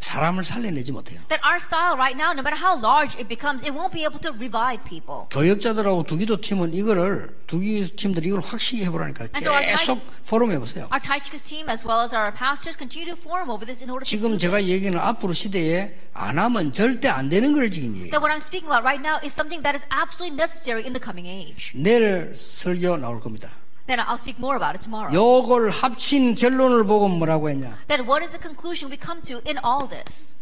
Speaker 1: 사람을 살려내지 못해요.
Speaker 2: That our style right now, no matter how large it becomes, it won't be able to revive people.
Speaker 1: 교역자들하고 두기도 팀은 이거를 두기 팀들이 이걸 확실히 해보라니까
Speaker 2: And so
Speaker 1: 계속 포럼 해보세요.
Speaker 2: Our Tychicus team, as well as our pastors, continue to forum over this in order
Speaker 1: 지금 제가. 얘기는 앞으로 시대에 안 하면 절대 안 되는 걸 지금 얘기해요.
Speaker 2: That what I'm speaking about right now is something that is absolutely necessary in the coming age.
Speaker 1: 내일 설교 나올 겁니다.
Speaker 2: Then I'll speak more about it tomorrow.
Speaker 1: 요걸 합친 결론을 보고 뭐라고 했냐?
Speaker 2: Then what is the conclusion we come to in all this?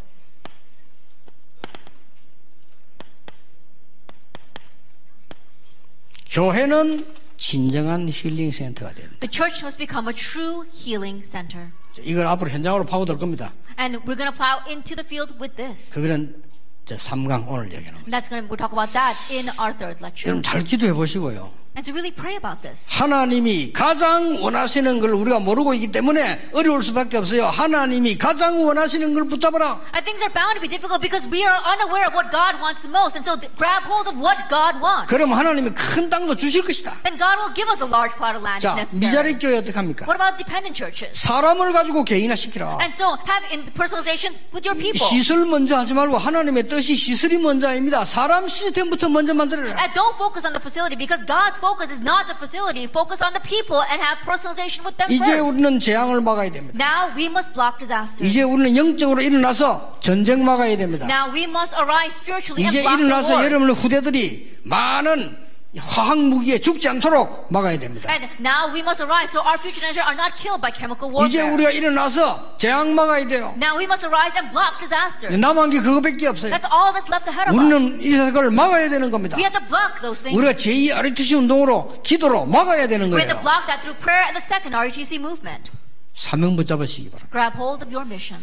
Speaker 1: 교회는 진정한 힐링 센터가 됩니다.
Speaker 2: The church must become a true healing center.
Speaker 1: 이걸 앞으로 현장으로 파고들 겁니다.
Speaker 2: And we're going to plow into the field with this.
Speaker 1: 그거는 저 3강 오늘 얘기하는 거예요.
Speaker 2: That's going to, we'll talk about that in our third lecture.
Speaker 1: 여러분 잘 기도해 보시고요.
Speaker 2: And to really pray about this.
Speaker 1: 하나님이 가장 원하시는 걸 우리가 모르고 있기 때문에 어려울 수밖에 없어요. 하나님이 가장 원하시는 걸 붙잡아라.
Speaker 2: And things are bound to be difficult because we are unaware of what God wants the most. And so grab hold of what God wants.
Speaker 1: 그럼 하나님이 큰 땅도 주실 것이다.
Speaker 2: Then God will give us a large plot of land
Speaker 1: 자. 미자리 교회 어떻게 합니까?
Speaker 2: What about dependent churches?
Speaker 1: 사람을 가지고 개인화시키라.
Speaker 2: And so have in personalization with your people.
Speaker 1: 시설 먼저 하지 말고 하나님의 뜻이 시설이 먼저 아닙니다. 사람 시스템부터 먼저 만들어라.
Speaker 2: And don't focus on the facility because God's focus is not the facility. Focus on the people and have personalization with them
Speaker 1: 이제
Speaker 2: first.
Speaker 1: 우리는 재앙을 막아야 됩니다.
Speaker 2: Now we must block disasters.
Speaker 1: 이제 우리는 영적으로 일어나서 전쟁 막아야 됩니다.
Speaker 2: Now we must arise spiritually and
Speaker 1: 이제
Speaker 2: block the
Speaker 1: 일어나서
Speaker 2: wars.
Speaker 1: 여러분의 후대들이 많은 화학 무기에 죽지 않도록 막아야 됩니다.
Speaker 2: And now we must arise so our future generation are not killed by chemical
Speaker 1: 이제
Speaker 2: warfare.
Speaker 1: 우리가 일어나서 재앙 막아야 돼요.
Speaker 2: Now we must arise and block disasters.
Speaker 1: 남은 게 그거밖에 없어요.
Speaker 2: That's all that's left ahead of us.
Speaker 1: 우리는 이걸 막아야 되는 겁니다.
Speaker 2: We have to block those things.
Speaker 1: 우리가 제2 아리투시 운동으로 기도로 막아야 되는
Speaker 2: We have to
Speaker 1: 거예요.
Speaker 2: block that through prayer and the second RUTC movement.
Speaker 1: 사명 붙잡으시기 바랍니다.
Speaker 2: Grab hold of your mission.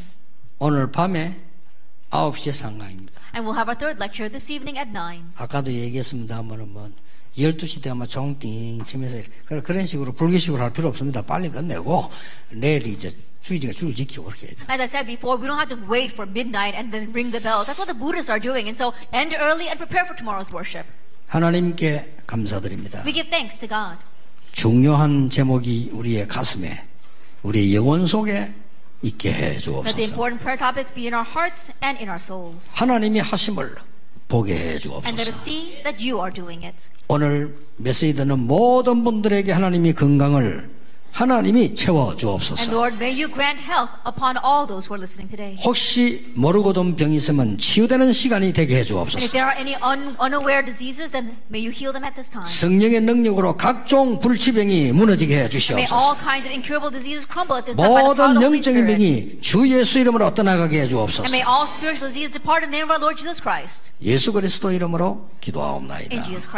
Speaker 1: 오늘 밤에 9시에 상강입니다.
Speaker 2: And we'll have our third lecture this evening at 9.
Speaker 1: 아까도 얘기했습니다만은 뭐 12시 되면 종띵 치면서 그런- 식으로 불교식으로 할 필요 없습니다. 빨리 끝내고 내일 이제 주일이가 줄 지키고 그렇게 해야 돼요.
Speaker 2: As I said before, we don't have to wait for midnight and then ring the bells. That's what the Buddhists are doing. And so end early and prepare for tomorrow's worship.
Speaker 1: 하나님께 감사드립니다.
Speaker 2: We give thanks to God.
Speaker 1: 중요한 제목이 우리의 가슴에 우리의 영혼 속에 있게 해
Speaker 2: Let the
Speaker 1: 주옵소서.
Speaker 2: important prayer topics be in our hearts and in our souls.
Speaker 1: 하나님이 하심을 보게 해
Speaker 2: And let
Speaker 1: 주옵소서.
Speaker 2: us see that you are doing it.
Speaker 1: 오늘 메시지 듣는 모든 분들에게 하나님이 건강을 하나님이 채워 주옵소서.
Speaker 2: Lord.
Speaker 1: 혹시 모르고 든 병이 있으면 치유되는 시간이 되게 해 주옵소서.
Speaker 2: diseases.
Speaker 1: 성령의 능력으로 각종 불치병이 무너지게 해 주시옵소서. 모든 영적인. 병이 주 예수 이름으로 떠나가게 해 주옵소서. 예수 그리스도 이름으로 기도하옵나이다.
Speaker 2: Jesus